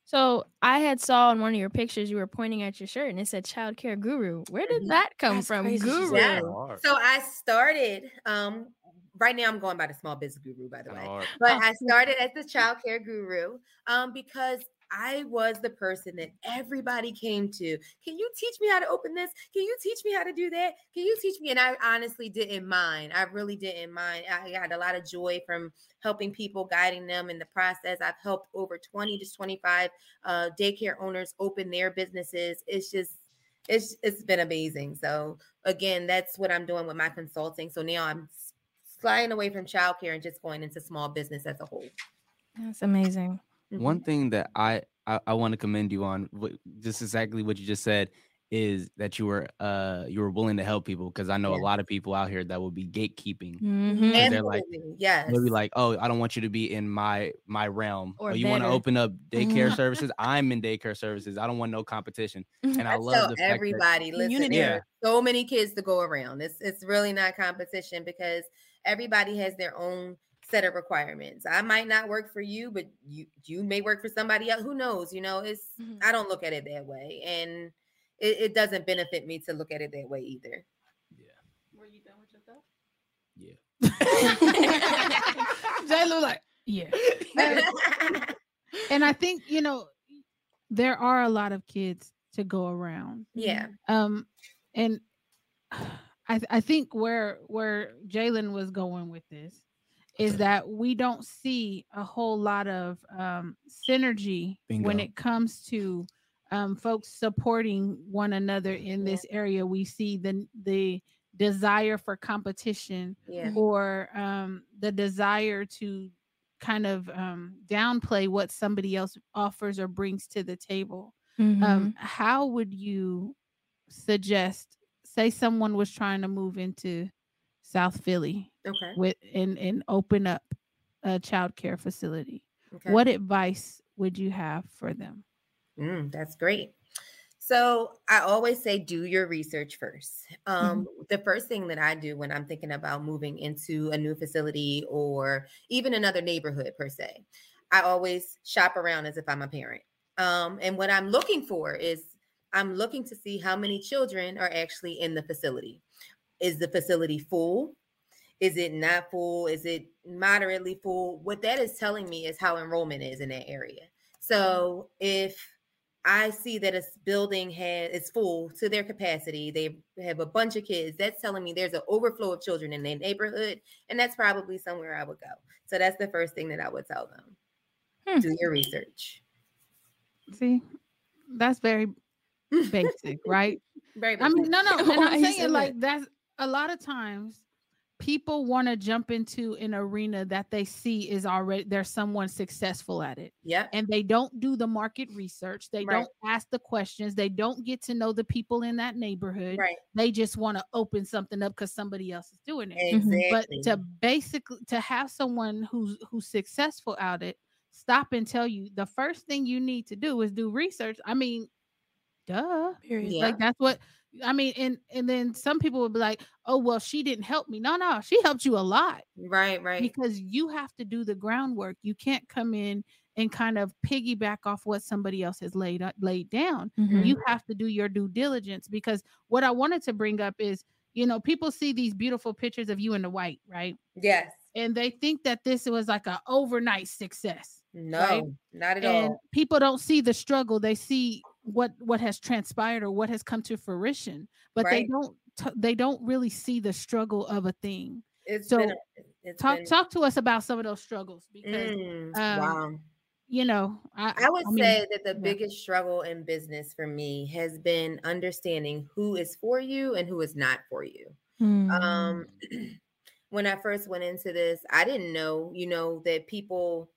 So I had saw in one of your pictures you were pointing at your shirt and it said child care guru. Where did that come That's from? crazy Guru. Yeah. So I started. Um, right now I'm going by the small business guru, by the way. But Oh. I started as the child care guru um, because I was the person that everybody came to. Can you teach me how to open this? Can you teach me how to do that? Can you teach me? And I honestly didn't mind. I really didn't mind. I got a lot of joy from helping people, guiding them in the process. I've helped over 20 to 25 uh, daycare owners open their businesses. It's just, it's it's been amazing. So again, that's what I'm doing with my consulting. So now I'm sliding away from childcare and just going into small business as a whole. That's amazing. Mhm. One thing that I I, I want to commend you on, wh- just exactly what you just said, is that you were uh you were willing to help people because I know Yeah. a lot of people out here that will be gatekeeping. Mhm. And they're like- Absolutely, yes. They'll be like, "Oh, I don't want you to be in my my realm. Or Or you want to open up <laughs> daycare services? I'm in daycare services. I don't want no competition." Mhm. And I I love the fact that everybody, listen, Community. there are so many kids to go around. It's it's really not competition because everybody has their own set of requirements. I might not work for you, but you you may work for somebody else. Who knows? You know, it's Mhm. I don't look at it that way, and it, it doesn't benefit me to look at it that way either. Yeah. Were you done with your thought? yeah. <laughs> Jayla like, yeah. And I think, you know, there are a lot of kids to go around. yeah, Um, and <sighs> I th- I think where where Jalen was going with this is that we don't see a whole lot of um, synergy when it comes to um, folks supporting one another in Yeah. this area. We see the the desire for competition yeah, or um, the desire to kind of um, downplay what somebody else offers or brings to the table. Um how would you suggest say someone was trying to move into south philly okay, with and and open up a child care facility okay. what advice would you have for them Mm, that's great. So I always say do your research first. Um, The first thing that I do when I'm thinking about moving into a new facility or even another neighborhood per se, I always shop around as if I'm a parent. Um, and what I'm looking for is I'm looking to see how many children are actually in the facility. Is the facility full? Is it not full? Is it moderately full? What that is telling me is how enrollment is in that area. So if I see that a building has is full to their capacity, they have a bunch of kids, that's telling me there's an overflow of children in their neighborhood, and that's probably somewhere I would go. So that's the first thing that I would tell them. Hmm. Do your research. see that's very basic <laughs> right Very i mean no no <laughs> and i'm saying like that's a lot of times people want to jump into an arena that they see is already there's someone successful at it Yeah. and they don't do the market research. They Right. don't ask the questions. They don't get to know the people in that neighborhood. Right. They just want to open something up because somebody else is doing it. Exactly. But to basically to have someone who's who's successful at it stop and tell you the first thing you need to do is do research. I mean, duh. Period. Yeah. Like that's what I mean. And and then some people would be like, oh well, she didn't help me. No, no, she helped you a lot right, right. because you have to do the groundwork. You can't come in and kind of piggyback off what somebody else has laid uh, laid down. Mhm. You have to do your due diligence because what I wanted to bring up is, you know, people see these beautiful pictures of you in the white, right? yes. And they think that this was like an overnight success. No, not at and all. people don't see the struggle. They see what what has transpired or what has come to fruition, but they don't t- they don't really see the struggle of a thing. It's so been it's Talk been, talk to us about some of those struggles because Mm, um, wow. you know, I, I would mean, say that the yeah. biggest struggle in business for me has been understanding who is for you and who is not for you. Mm. Um, <clears throat> when I first went into this, I didn't know, you know, that people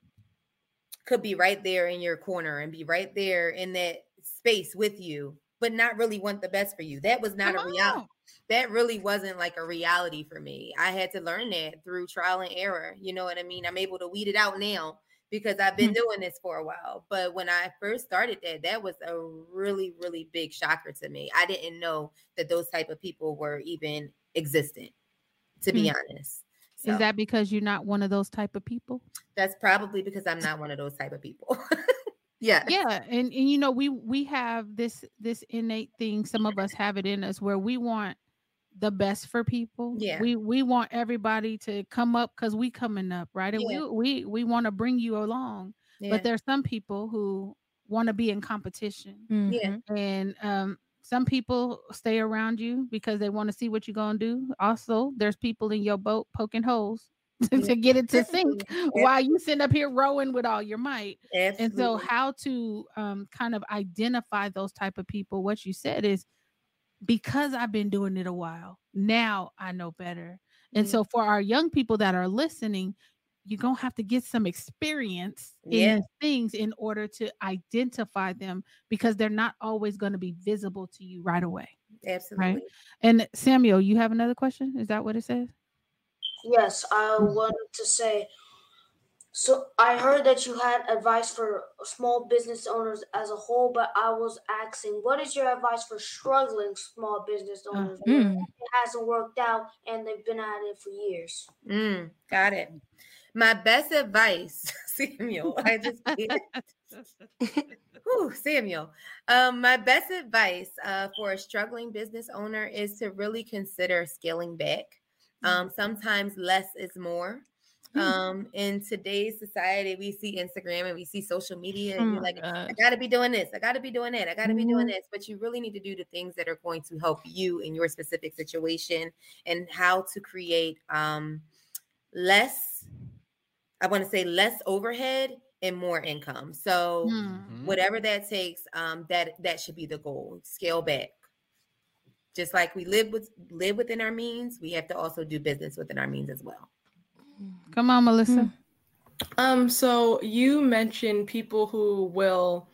could be right there in your corner and be right there in that space with you, but not really want the best for you. That was not Come a reality. on. Uh-huh. That really wasn't like a reality for me. I had to learn that through trial and error. You know what I mean? I'm able to weed it out now because I've been mm-hmm. doing this for a while. But when I first started that, that was a really, really big shocker to me. I didn't know that those type of people were even existent, to be mm. honest. So Is that because you're not one of those type of people? that's probably because I'm not one of those type of people. <laughs> yeah. Yeah, and and you know we we have this this innate thing. Some of us have it in us where we want the best for people. Yeah. we we want everybody to come up because we coming up, right? And Yeah. we we we want to bring you along. Yeah. But there's some people who want to be in competition, yeah. Mhm. and um, some people stay around you because they want to see what you're gonna do. Also, there's people in your boat poking holes <laughs> to get it to sink Absolutely. while you sitting up here rowing with all your might and so how to um, kind of identify those type of people what you said is because i've been doing it a while now i know better and Mhm. so for our young people that are listening you're gonna have to get some experience in Yeah. these things in order to identify them because they're not always going to be visible to you right away. Absolutely. Right? And Samuel, you have another question? Is that what it says? Yes, I wanted to say. So I heard that you had advice for small business owners as a whole, but I was asking, what is your advice for struggling small business Uh, owners where mm. it hasn't worked out and they've been at it for years? Mm, got it. My best advice, <laughs> Samuel. I just <laughs> Whew, Samuel. Um, my best advice uh, for a struggling business owner is to really consider scaling back. Um, sometimes less is more. Mm. Um, in today's society, we see Instagram and we see social media, Oh and you're my like, I gotta be doing this, I gotta be doing that, I gotta be doing Mhm. this. But you really need to do the things that are going to help you in your specific situation and how to create um less, I want to say less overhead and more income. So Hmm. Mhm. whatever that takes, um, that that should be the goal. Scale back. Just like we live with live within our means, we have to also do business within our means as well. Come on, Melissa. Mm. Um, so you mentioned people who will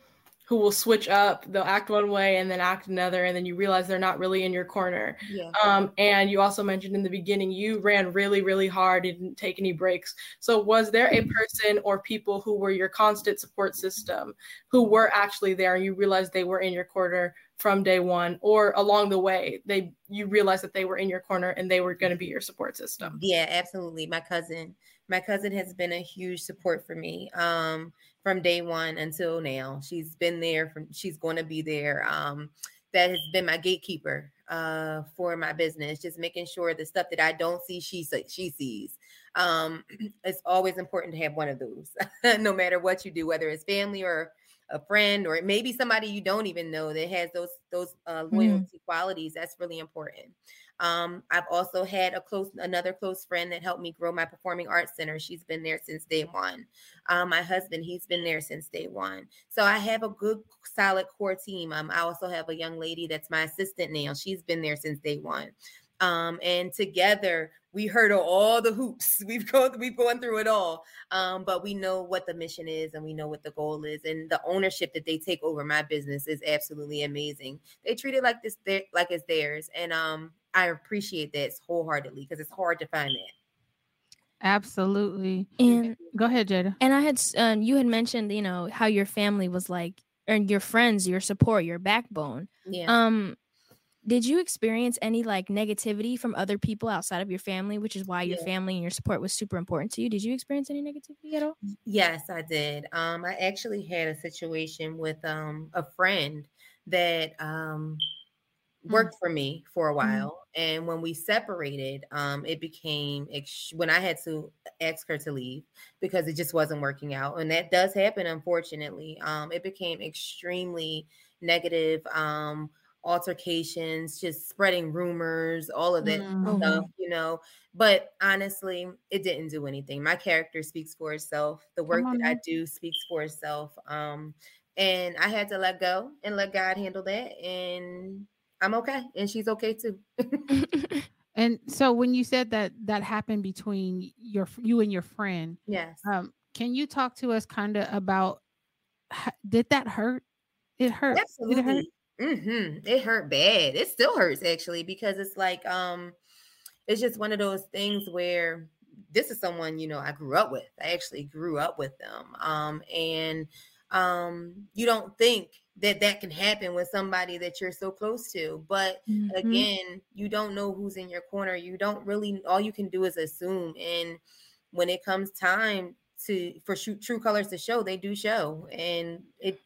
who will switch up, they'll act one way and then act another, and then you realize they're not really in your corner. Yeah. Um, and you also mentioned in the beginning you ran really, really hard, and didn't take any breaks. So was there a person or people who were your constant support system who were actually there and you realized they were in your corner from day one, or along the way, they you realize that they were in your corner and they were gonna be your support system? Yeah, absolutely. My cousin, my cousin has been a huge support for me um, from day one until now. She's been there from. She's going to be there. Um, that has been my gatekeeper uh, for my business, just making sure the stuff that I don't see, she she sees. Um, <clears throat> it's always important to have one of those, <laughs> no matter what you do, whether it's family or a friend or maybe somebody you don't even know that has those those uh, loyalty qualities. That's really important. Um, I've also had a close another close friend that helped me grow my performing arts center. She's been there since day one. Um, my husband, he's been there since day one. So I have a good solid core team. Um, I also have a young lady that's my assistant now. She's been there since day one. Um, and together we hurdle all the hoops. <laughs> We've gone we've gone through it all. Um, but we know what the mission is and we know what the goal is. And the ownership that they take over my business is absolutely amazing. They treat it like this like it's theirs. And um I appreciate that wholeheartedly because it's hard to find that. Absolutely. And Go ahead, Jada. and I had um, you had mentioned you know how your family was like and your friends, your support, your backbone. Yeah. Um, did you experience any like negativity from other people outside of your family, which is why your family and your support was super important to you? Did you experience any negativity at all? Yes, I did. Um, I actually had a situation with um a friend that um worked for me for a while, and when we separated, um, it became ex- when I had to ask her to leave because it just wasn't working out, and that does happen, unfortunately. Um, it became extremely negative. Um, altercations, just spreading rumors, all of that Mhm. stuff, you know. But honestly, it didn't do anything. My character speaks for itself. The work that I do speaks for itself. Um, and I had to let go and let God handle that. And I'm okay, and she's okay too. <laughs> And so when you said that that happened between your you and your friend, yes. um, can you talk to us kind of about did that hurt? It hurt. Did it hurt? Mm-hmm. It hurt bad. It still hurts actually because it's like um it's just one of those things where this is someone you know I grew up with. I actually grew up with them. Um and um you don't think that that can happen with somebody that you're so close to, but Mhm. again, you don't know who's in your corner. You don't really all you can do is assume and when it comes time to for shoot, true colors to show, they do show and it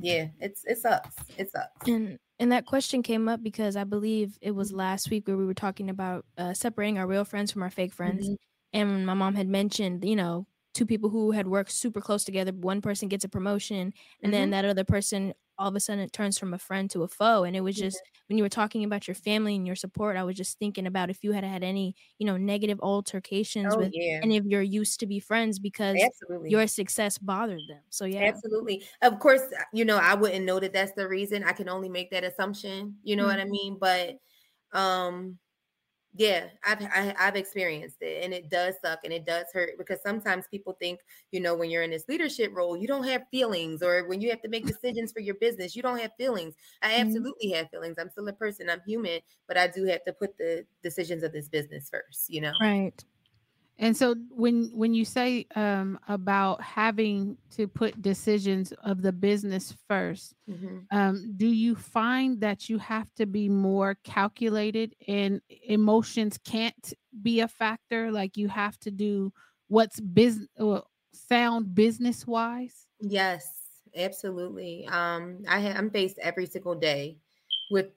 yeah, it's it sucks. It sucks. And and that question came up because I believe it was last week where we were talking about uh, separating our real friends from our fake friends. Mhm. And my mom had mentioned, you know, two people who had worked super close together. One person gets a promotion, and then that other person all of a sudden it turns from a friend to a foe. And it was Yeah. just when you were talking about your family and your support, I was just thinking about if you had had any, you know, negative altercations Oh with yeah, any of your used to be friends because absolutely. your success bothered them. So yeah. Absolutely. Of course, uh, you know, I wouldn't know that that's the reason. I can only make that assumption. You know what I Mhm. mean? But um Yeah, I've I, I've experienced it, and it does suck, and it does hurt because sometimes people think, you know, when you're in this leadership role, you don't have feelings, or when you have to make <laughs> decisions for your business, you don't have feelings. I Mhm. absolutely have feelings. I'm still a person. I'm human, but I do have to put the decisions of this business first. You know. Right. And so when when you say um, about having to put decisions of the business first, Mhm. um, do you find that you have to be more calculated and emotions can't be a factor? Like you have to do what's business sound business wise? Yes, absolutely. Um, I ha- I'm faced every single day with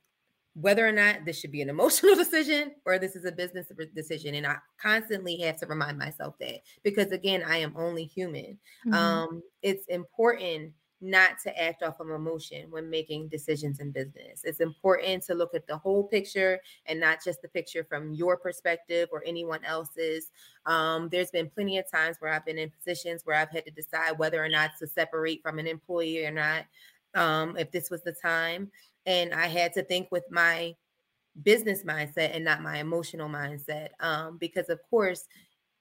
whether or not this should be an <laughs> emotional decision or this is a business decision, and I constantly have to remind myself that because again, I am only human. Mhm. Um, it's important not to act off of emotion when making decisions in business. It's important to look at the whole picture and not just the picture from your perspective or anyone else's. Um, there's been plenty of times where I've been in positions where I've had to decide whether or not to separate from an employee or not, um, if this was the time. And I had to think with my business mindset and not my emotional mindset. Um, because, of course,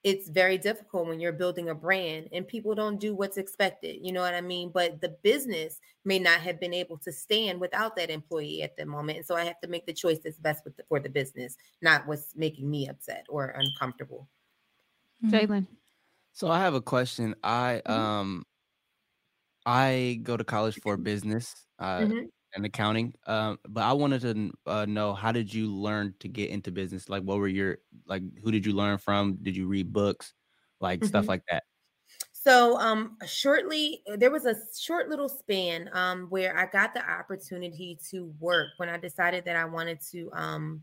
it's very difficult when you're building a brand and people don't do what's expected. You know what I mean? But the business may not have been able to stand without that employee at the moment. And so I have to make the choice that's best with the, for the business, not what's making me upset or uncomfortable. Mhm. Jalen. So I have a question. I Mhm. um I go to college for business uh, Mhm. And accounting. Um, but I wanted to uh, know how did you learn to get into business? Like, what were your like? Who did you learn from? Did you read books, like stuff Mhm. like that? So um shortly there was a short little span um where I got the opportunity to work when I decided that I wanted to um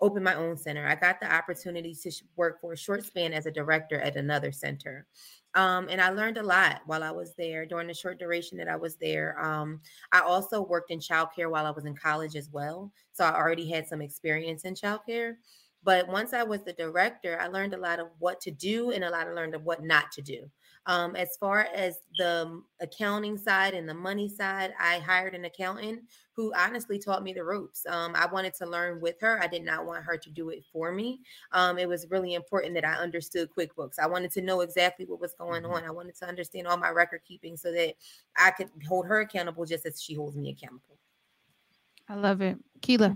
open my own center. I got the opportunity to sh- work for a short span as a director at another center. Um, and I learned a lot while I was there during the short duration that I was there. Um, I also worked in childcare while I was in college as well. So I already had some experience in childcare. But once I was the director, I learned a lot of what to do and a lot of learned of what not to do. Um, as far as the accounting side and the money side, I hired an accountant who honestly taught me the ropes. Um, I wanted to learn with her. I did not want her to do it for me. Um, it was really important that I understood QuickBooks. I wanted to know exactly what was going Mhm. on. I wanted to understand all my record keeping so that I could hold her accountable just as she holds me accountable. I love it. Keela.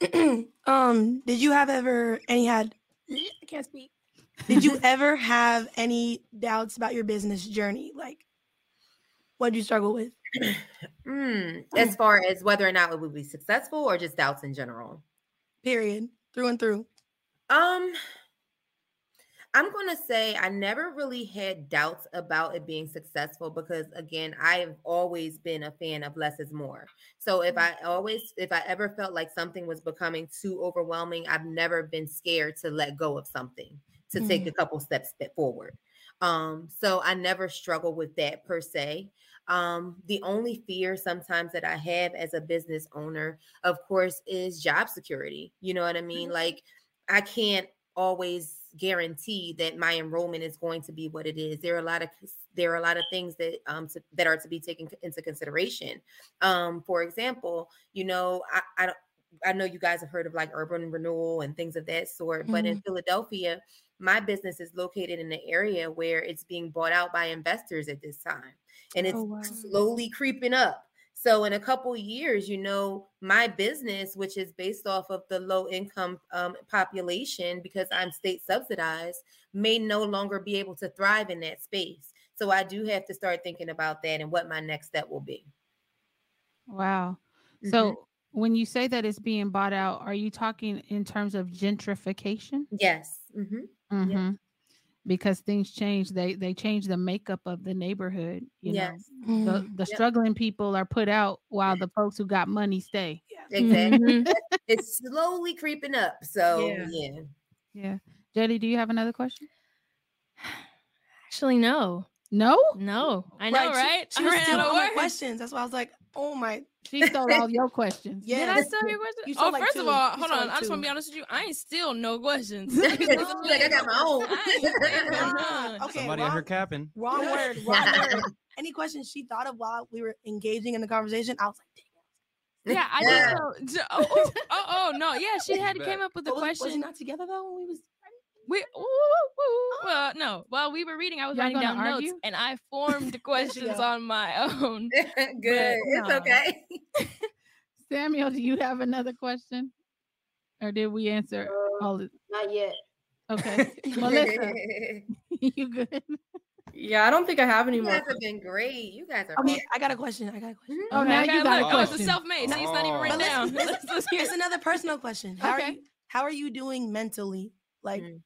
<clears throat> um, did you have ever any had I can't speak. Did you <laughs> ever have any doubts about your business journey? Like what did you struggle with? <clears throat> Mm, as far as whether or not it would be successful or just doubts in general. Period. Through and through. Um, I'm going to say I never really had doubts about it being successful because again, I've always been a fan of less is more. So if I always if I ever felt like something was becoming too overwhelming, I've never been scared to let go of something, to take a couple steps forward. Um, so I never struggle with that per se. Um, the only fear sometimes that I have as a business owner, of course, is job security. You know what I mean? Like I can't always guarantee that my enrollment is going to be what it is. There are a lot of there are a lot of things that um to, that are to be taken into consideration. Um, for example, you know, I, I don't I know you guys have heard of like urban renewal and things of that sort, but in Philadelphia, my business is located in an area where it's being bought out by investors at this time, and it's Oh, wow. slowly creeping up. So in a couple years, you know, my business, which is based off of the low income um, population, because I'm state subsidized, may no longer be able to thrive in that space. So I do have to start thinking about that and what my next step will be. Wow. Mhm. So when you say that it's being bought out, are you talking in terms of gentrification? yes, hmm Mhm. Because things change. They they change the makeup of the neighborhood. You yes, know, the, Mm, the Yep. struggling people are put out while the folks who got money stay. exactly. Mhm. it's slowly creeping up. So Yeah. yeah. Yeah. Jetty, do you have another question? <sighs> Actually, no, No, no. I know, Right, she- right? She, <laughs> I was ran stealing out of all my questions. That's why I was like, oh my she stole all your questions. <laughs> yeah. Did I steal your questions? You oh, like first two. of all, You hold on. like I just want to be honest with you. I ain't steal no questions. <laughs> She's like, I got my own. I ain't stealing none. Okay, Somebody out wrong- here capping. Wrong word. Wrong word. Any questions she thought of while we were engaging in the conversation, I was like, Yeah, I Yeah. did know. Oh, oh, oh, oh, no, yeah, she had came up with the Oh, was, was not together though when we was We, ooh, ooh, ooh, uh, no, while we were reading, I was Y'all writing down argue? notes, and I <laughs> formed questions on my own. <laughs> Good. It's no. okay. <laughs> Samuel, do you have another question? Or did we answer Uh, all of Not yet. Okay. Melissa, you good? Yeah, I don't think I have any you more. guys have been great. You guys are. I mean. I got a question. I got a question. Oh, Okay, now I you got- got a question. oh, it's question. self-made, so it's not even Oh. written But down. It's another personal question. How Okay. are you how are you doing mentally? Like Mm.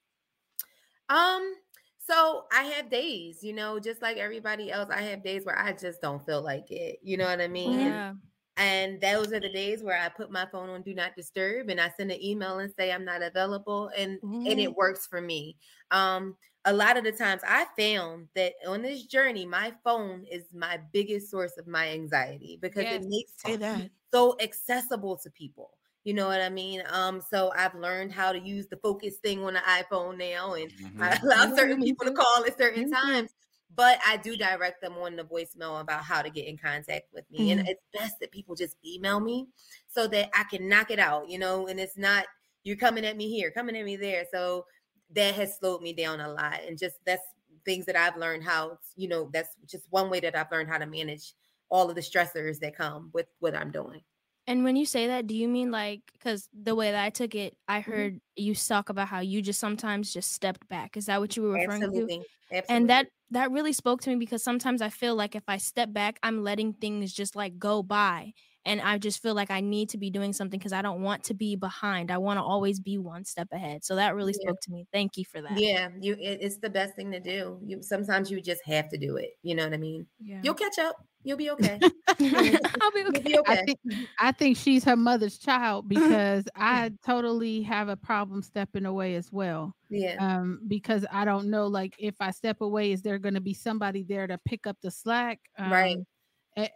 Um, so I have days, you know, just like everybody else, I have days where I just don't feel like it. You know what I mean? Yeah. And those are the days where I put my phone on do not disturb and I send an email and say I'm not available and and Mhm. it works for me. Um a lot of the times I found that on this journey my phone is my biggest source of my anxiety because Yes. it makes say that. so accessible to people. You know what I mean? Um, so I've learned how to use the focus thing on the iPhone now, and Mhm. <laughs> I allow certain people to call at certain too. times. But I do direct them on the voicemail about how to get in contact with me. And it's best that people just email me so that I can knock it out, you know, and it's not you're coming at me here, coming at me there. So that has slowed me down a lot. And just that's things that I've learned how, you know, that's just one way that I've learned how to manage all of the stressors that come with what I'm doing. And when you say that, do you mean like because the way that I took it, I Mm-hmm. heard you talk about how you just sometimes just stepped back. Is that what you were referring to? Absolutely. Absolutely. And that that really spoke to me because sometimes I feel like if I step back, I'm letting things just like go by. And I just feel like I need to be doing something because I don't want to be behind. I want to always be one step ahead. So that really Yeah. spoke to me. Thank you for that. Yeah, you it, it's the best thing to do. You sometimes you just have to do it. You know what I mean? Yeah. You'll catch up. You'll be <laughs> okay. <laughs> I'll be okay. be okay. I think I think she's her mother's child because <laughs> I totally have a problem stepping away as well. yeah. Um, because I don't know, like if I step away, is there going to be somebody there to pick up the slack? Right. Um, i-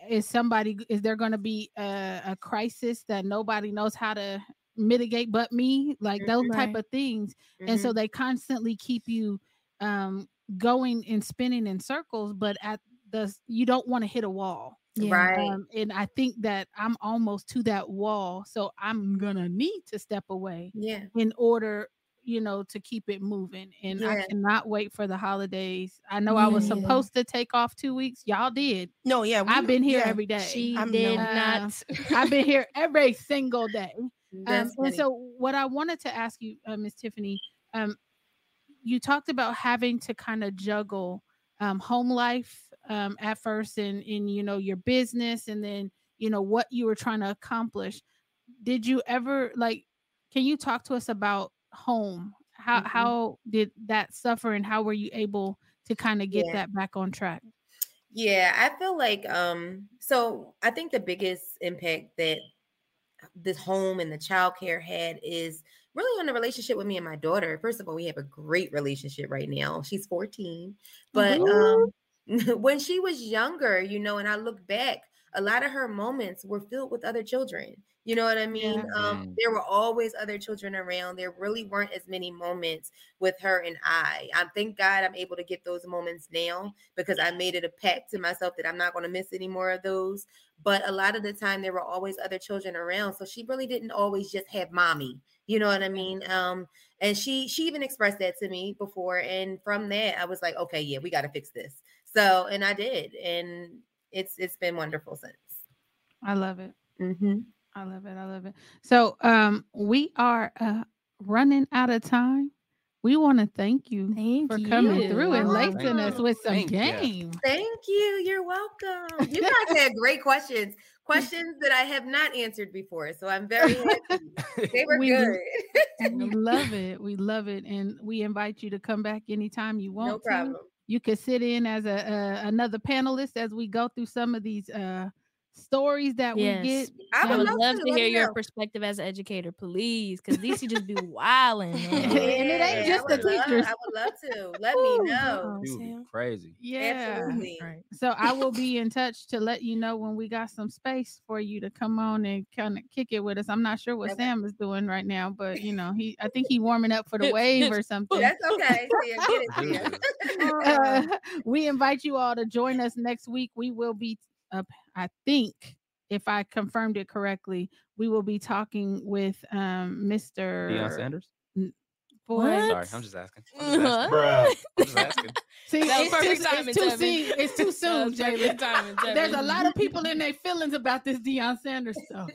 Is somebody? Is there going to be a, a crisis that nobody knows how to mitigate but me? Like those type of things, and so Mhm. they constantly keep you um going and spinning in circles. But at the you don't want to hit a wall. Yeah. right. Um, and I think that I'm almost to that wall, so I'm gonna need to step away yeah. in order, you know, to keep it moving. And I cannot wait for the holidays. I know I was Yeah. supposed to take off two weeks. Y'all did. No, yeah. we I've been here yeah. every day. She I'm did knowing. not. I've been here <laughs> every single day. Um, and so, what I wanted to ask you, uh, Miss Tiffany, um, you talked about having to kind of juggle um, home life um, at first, and in you know your business, and then you know what you were trying to accomplish. Did you ever like? Can you talk to us about home? How Mhm. how did that suffer, and how were you able to kind of get Yeah. that back on track? Yeah, I feel like um so I think the biggest impact that this home and the childcare had is really on the relationship with me and my daughter. First of all, we have a great relationship right now. She's 14. But um <laughs> when she was younger, you know, and I look back, a lot of her moments were filled with other children. You know what I mean? Um, Mm. there were always other children around. There really weren't as many moments with her and I. I thank God I'm able to get those moments now because I made it a pact to myself that I'm not going to miss any more of those. But a lot of the time, there were always other children around, so she really didn't always just have mommy. You know what I mean? Um, and she she even expressed that to me before, and from that, I was like, okay, yeah, we got to fix this. So, and I did, and it's it's been wonderful since. I love it. Mm-hmm. I love it. I love it. So um we are uh running out of time. We want to thank you Thank for you. coming through and Thank lacing us with some Thank ya. game. Thank you. You're welcome. You guys had great questions, questions that I have not answered before. So I'm very happy. They were We- good. <laughs> we love it. We love it. And we invite you to come back anytime you want no to. problem. You could sit in as a, a another panelist as we go through some of these uh stories that Yes. we get. I I would would love love to. to hear your know. perspective as an educator, please, because these just be wilding. <laughs> <laughs> And it ain't Yeah, just I the love- teachers. I would love to. Let me know. Dude, Sam. crazy. Yeah. Absolutely. Right. So I will be in touch to let you know when we got some space for you to come on and kind of kick it with us. I'm not sure what Okay. Sam is doing right now, but you know, he I think he warming up for the <laughs> wave or something. That's okay. Tia, get it, Uh, we invite you all to join us next week. We will be up, I think if I confirmed it correctly, we will be talking with um Mr. Deion Sanders. Boy, Sorry, I'm just asking. I'm just Uh-huh. asking. I'm just asking. <laughs> See, That it's, too, timing, it's too soon. It's too soon, Jalen. There's a lot of people in their feelings about this Deion Sanders stuff.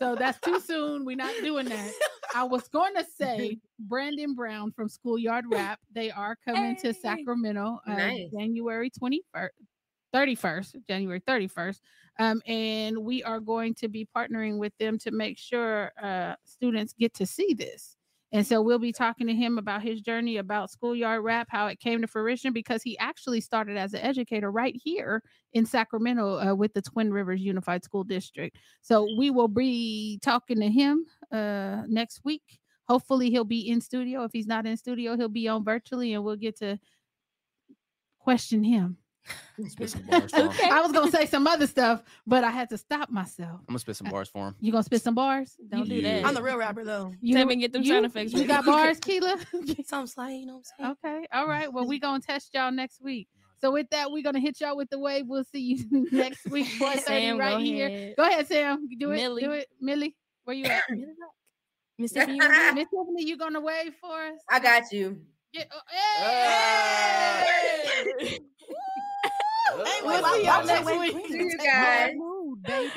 So that's too soon. We're not doing that. I was going to say <laughs> Brandon Brown from Schoolyard Rap. They are coming to Sacramento uh, Nice. January 21st, 31st, January 31st. Um, and we are going to be partnering with them to make sure uh, students get to see this. And so we'll be talking to him about his journey about schoolyard rap, how it came to fruition, because he actually started as an educator right here in Sacramento uh, with the Twin Rivers Unified School District. So we will be talking to him uh, next week. Hopefully, he'll be in studio. If he's not in studio, he'll be on virtually, and we'll get to question him. Spit some bars for him. Okay. I was gonna say some other stuff, but I had to stop myself. I'm gonna spit some bars for him. You gonna spit some bars? Don't do that. I'm the real rapper though. You Tevin, get them you, sound effects You ready. got <laughs> bars, Keela? <laughs> Some slight, you know what I'm saying? Okay. All right. Well, we're <laughs> gonna test y'all next week. So with that, we're gonna hit y'all with the wave. We'll see you next week, boy. Sam, right go here. ahead. Go ahead, Sam. Do it. Millie. Do it, Millie. Where you at? <coughs> Miss Tiffany, you ready? Miss Tiffany, you gonna wave for us? I got you. Get, oh, hey! Hey, We'll see y'all next week. See you guys. Mood, baby.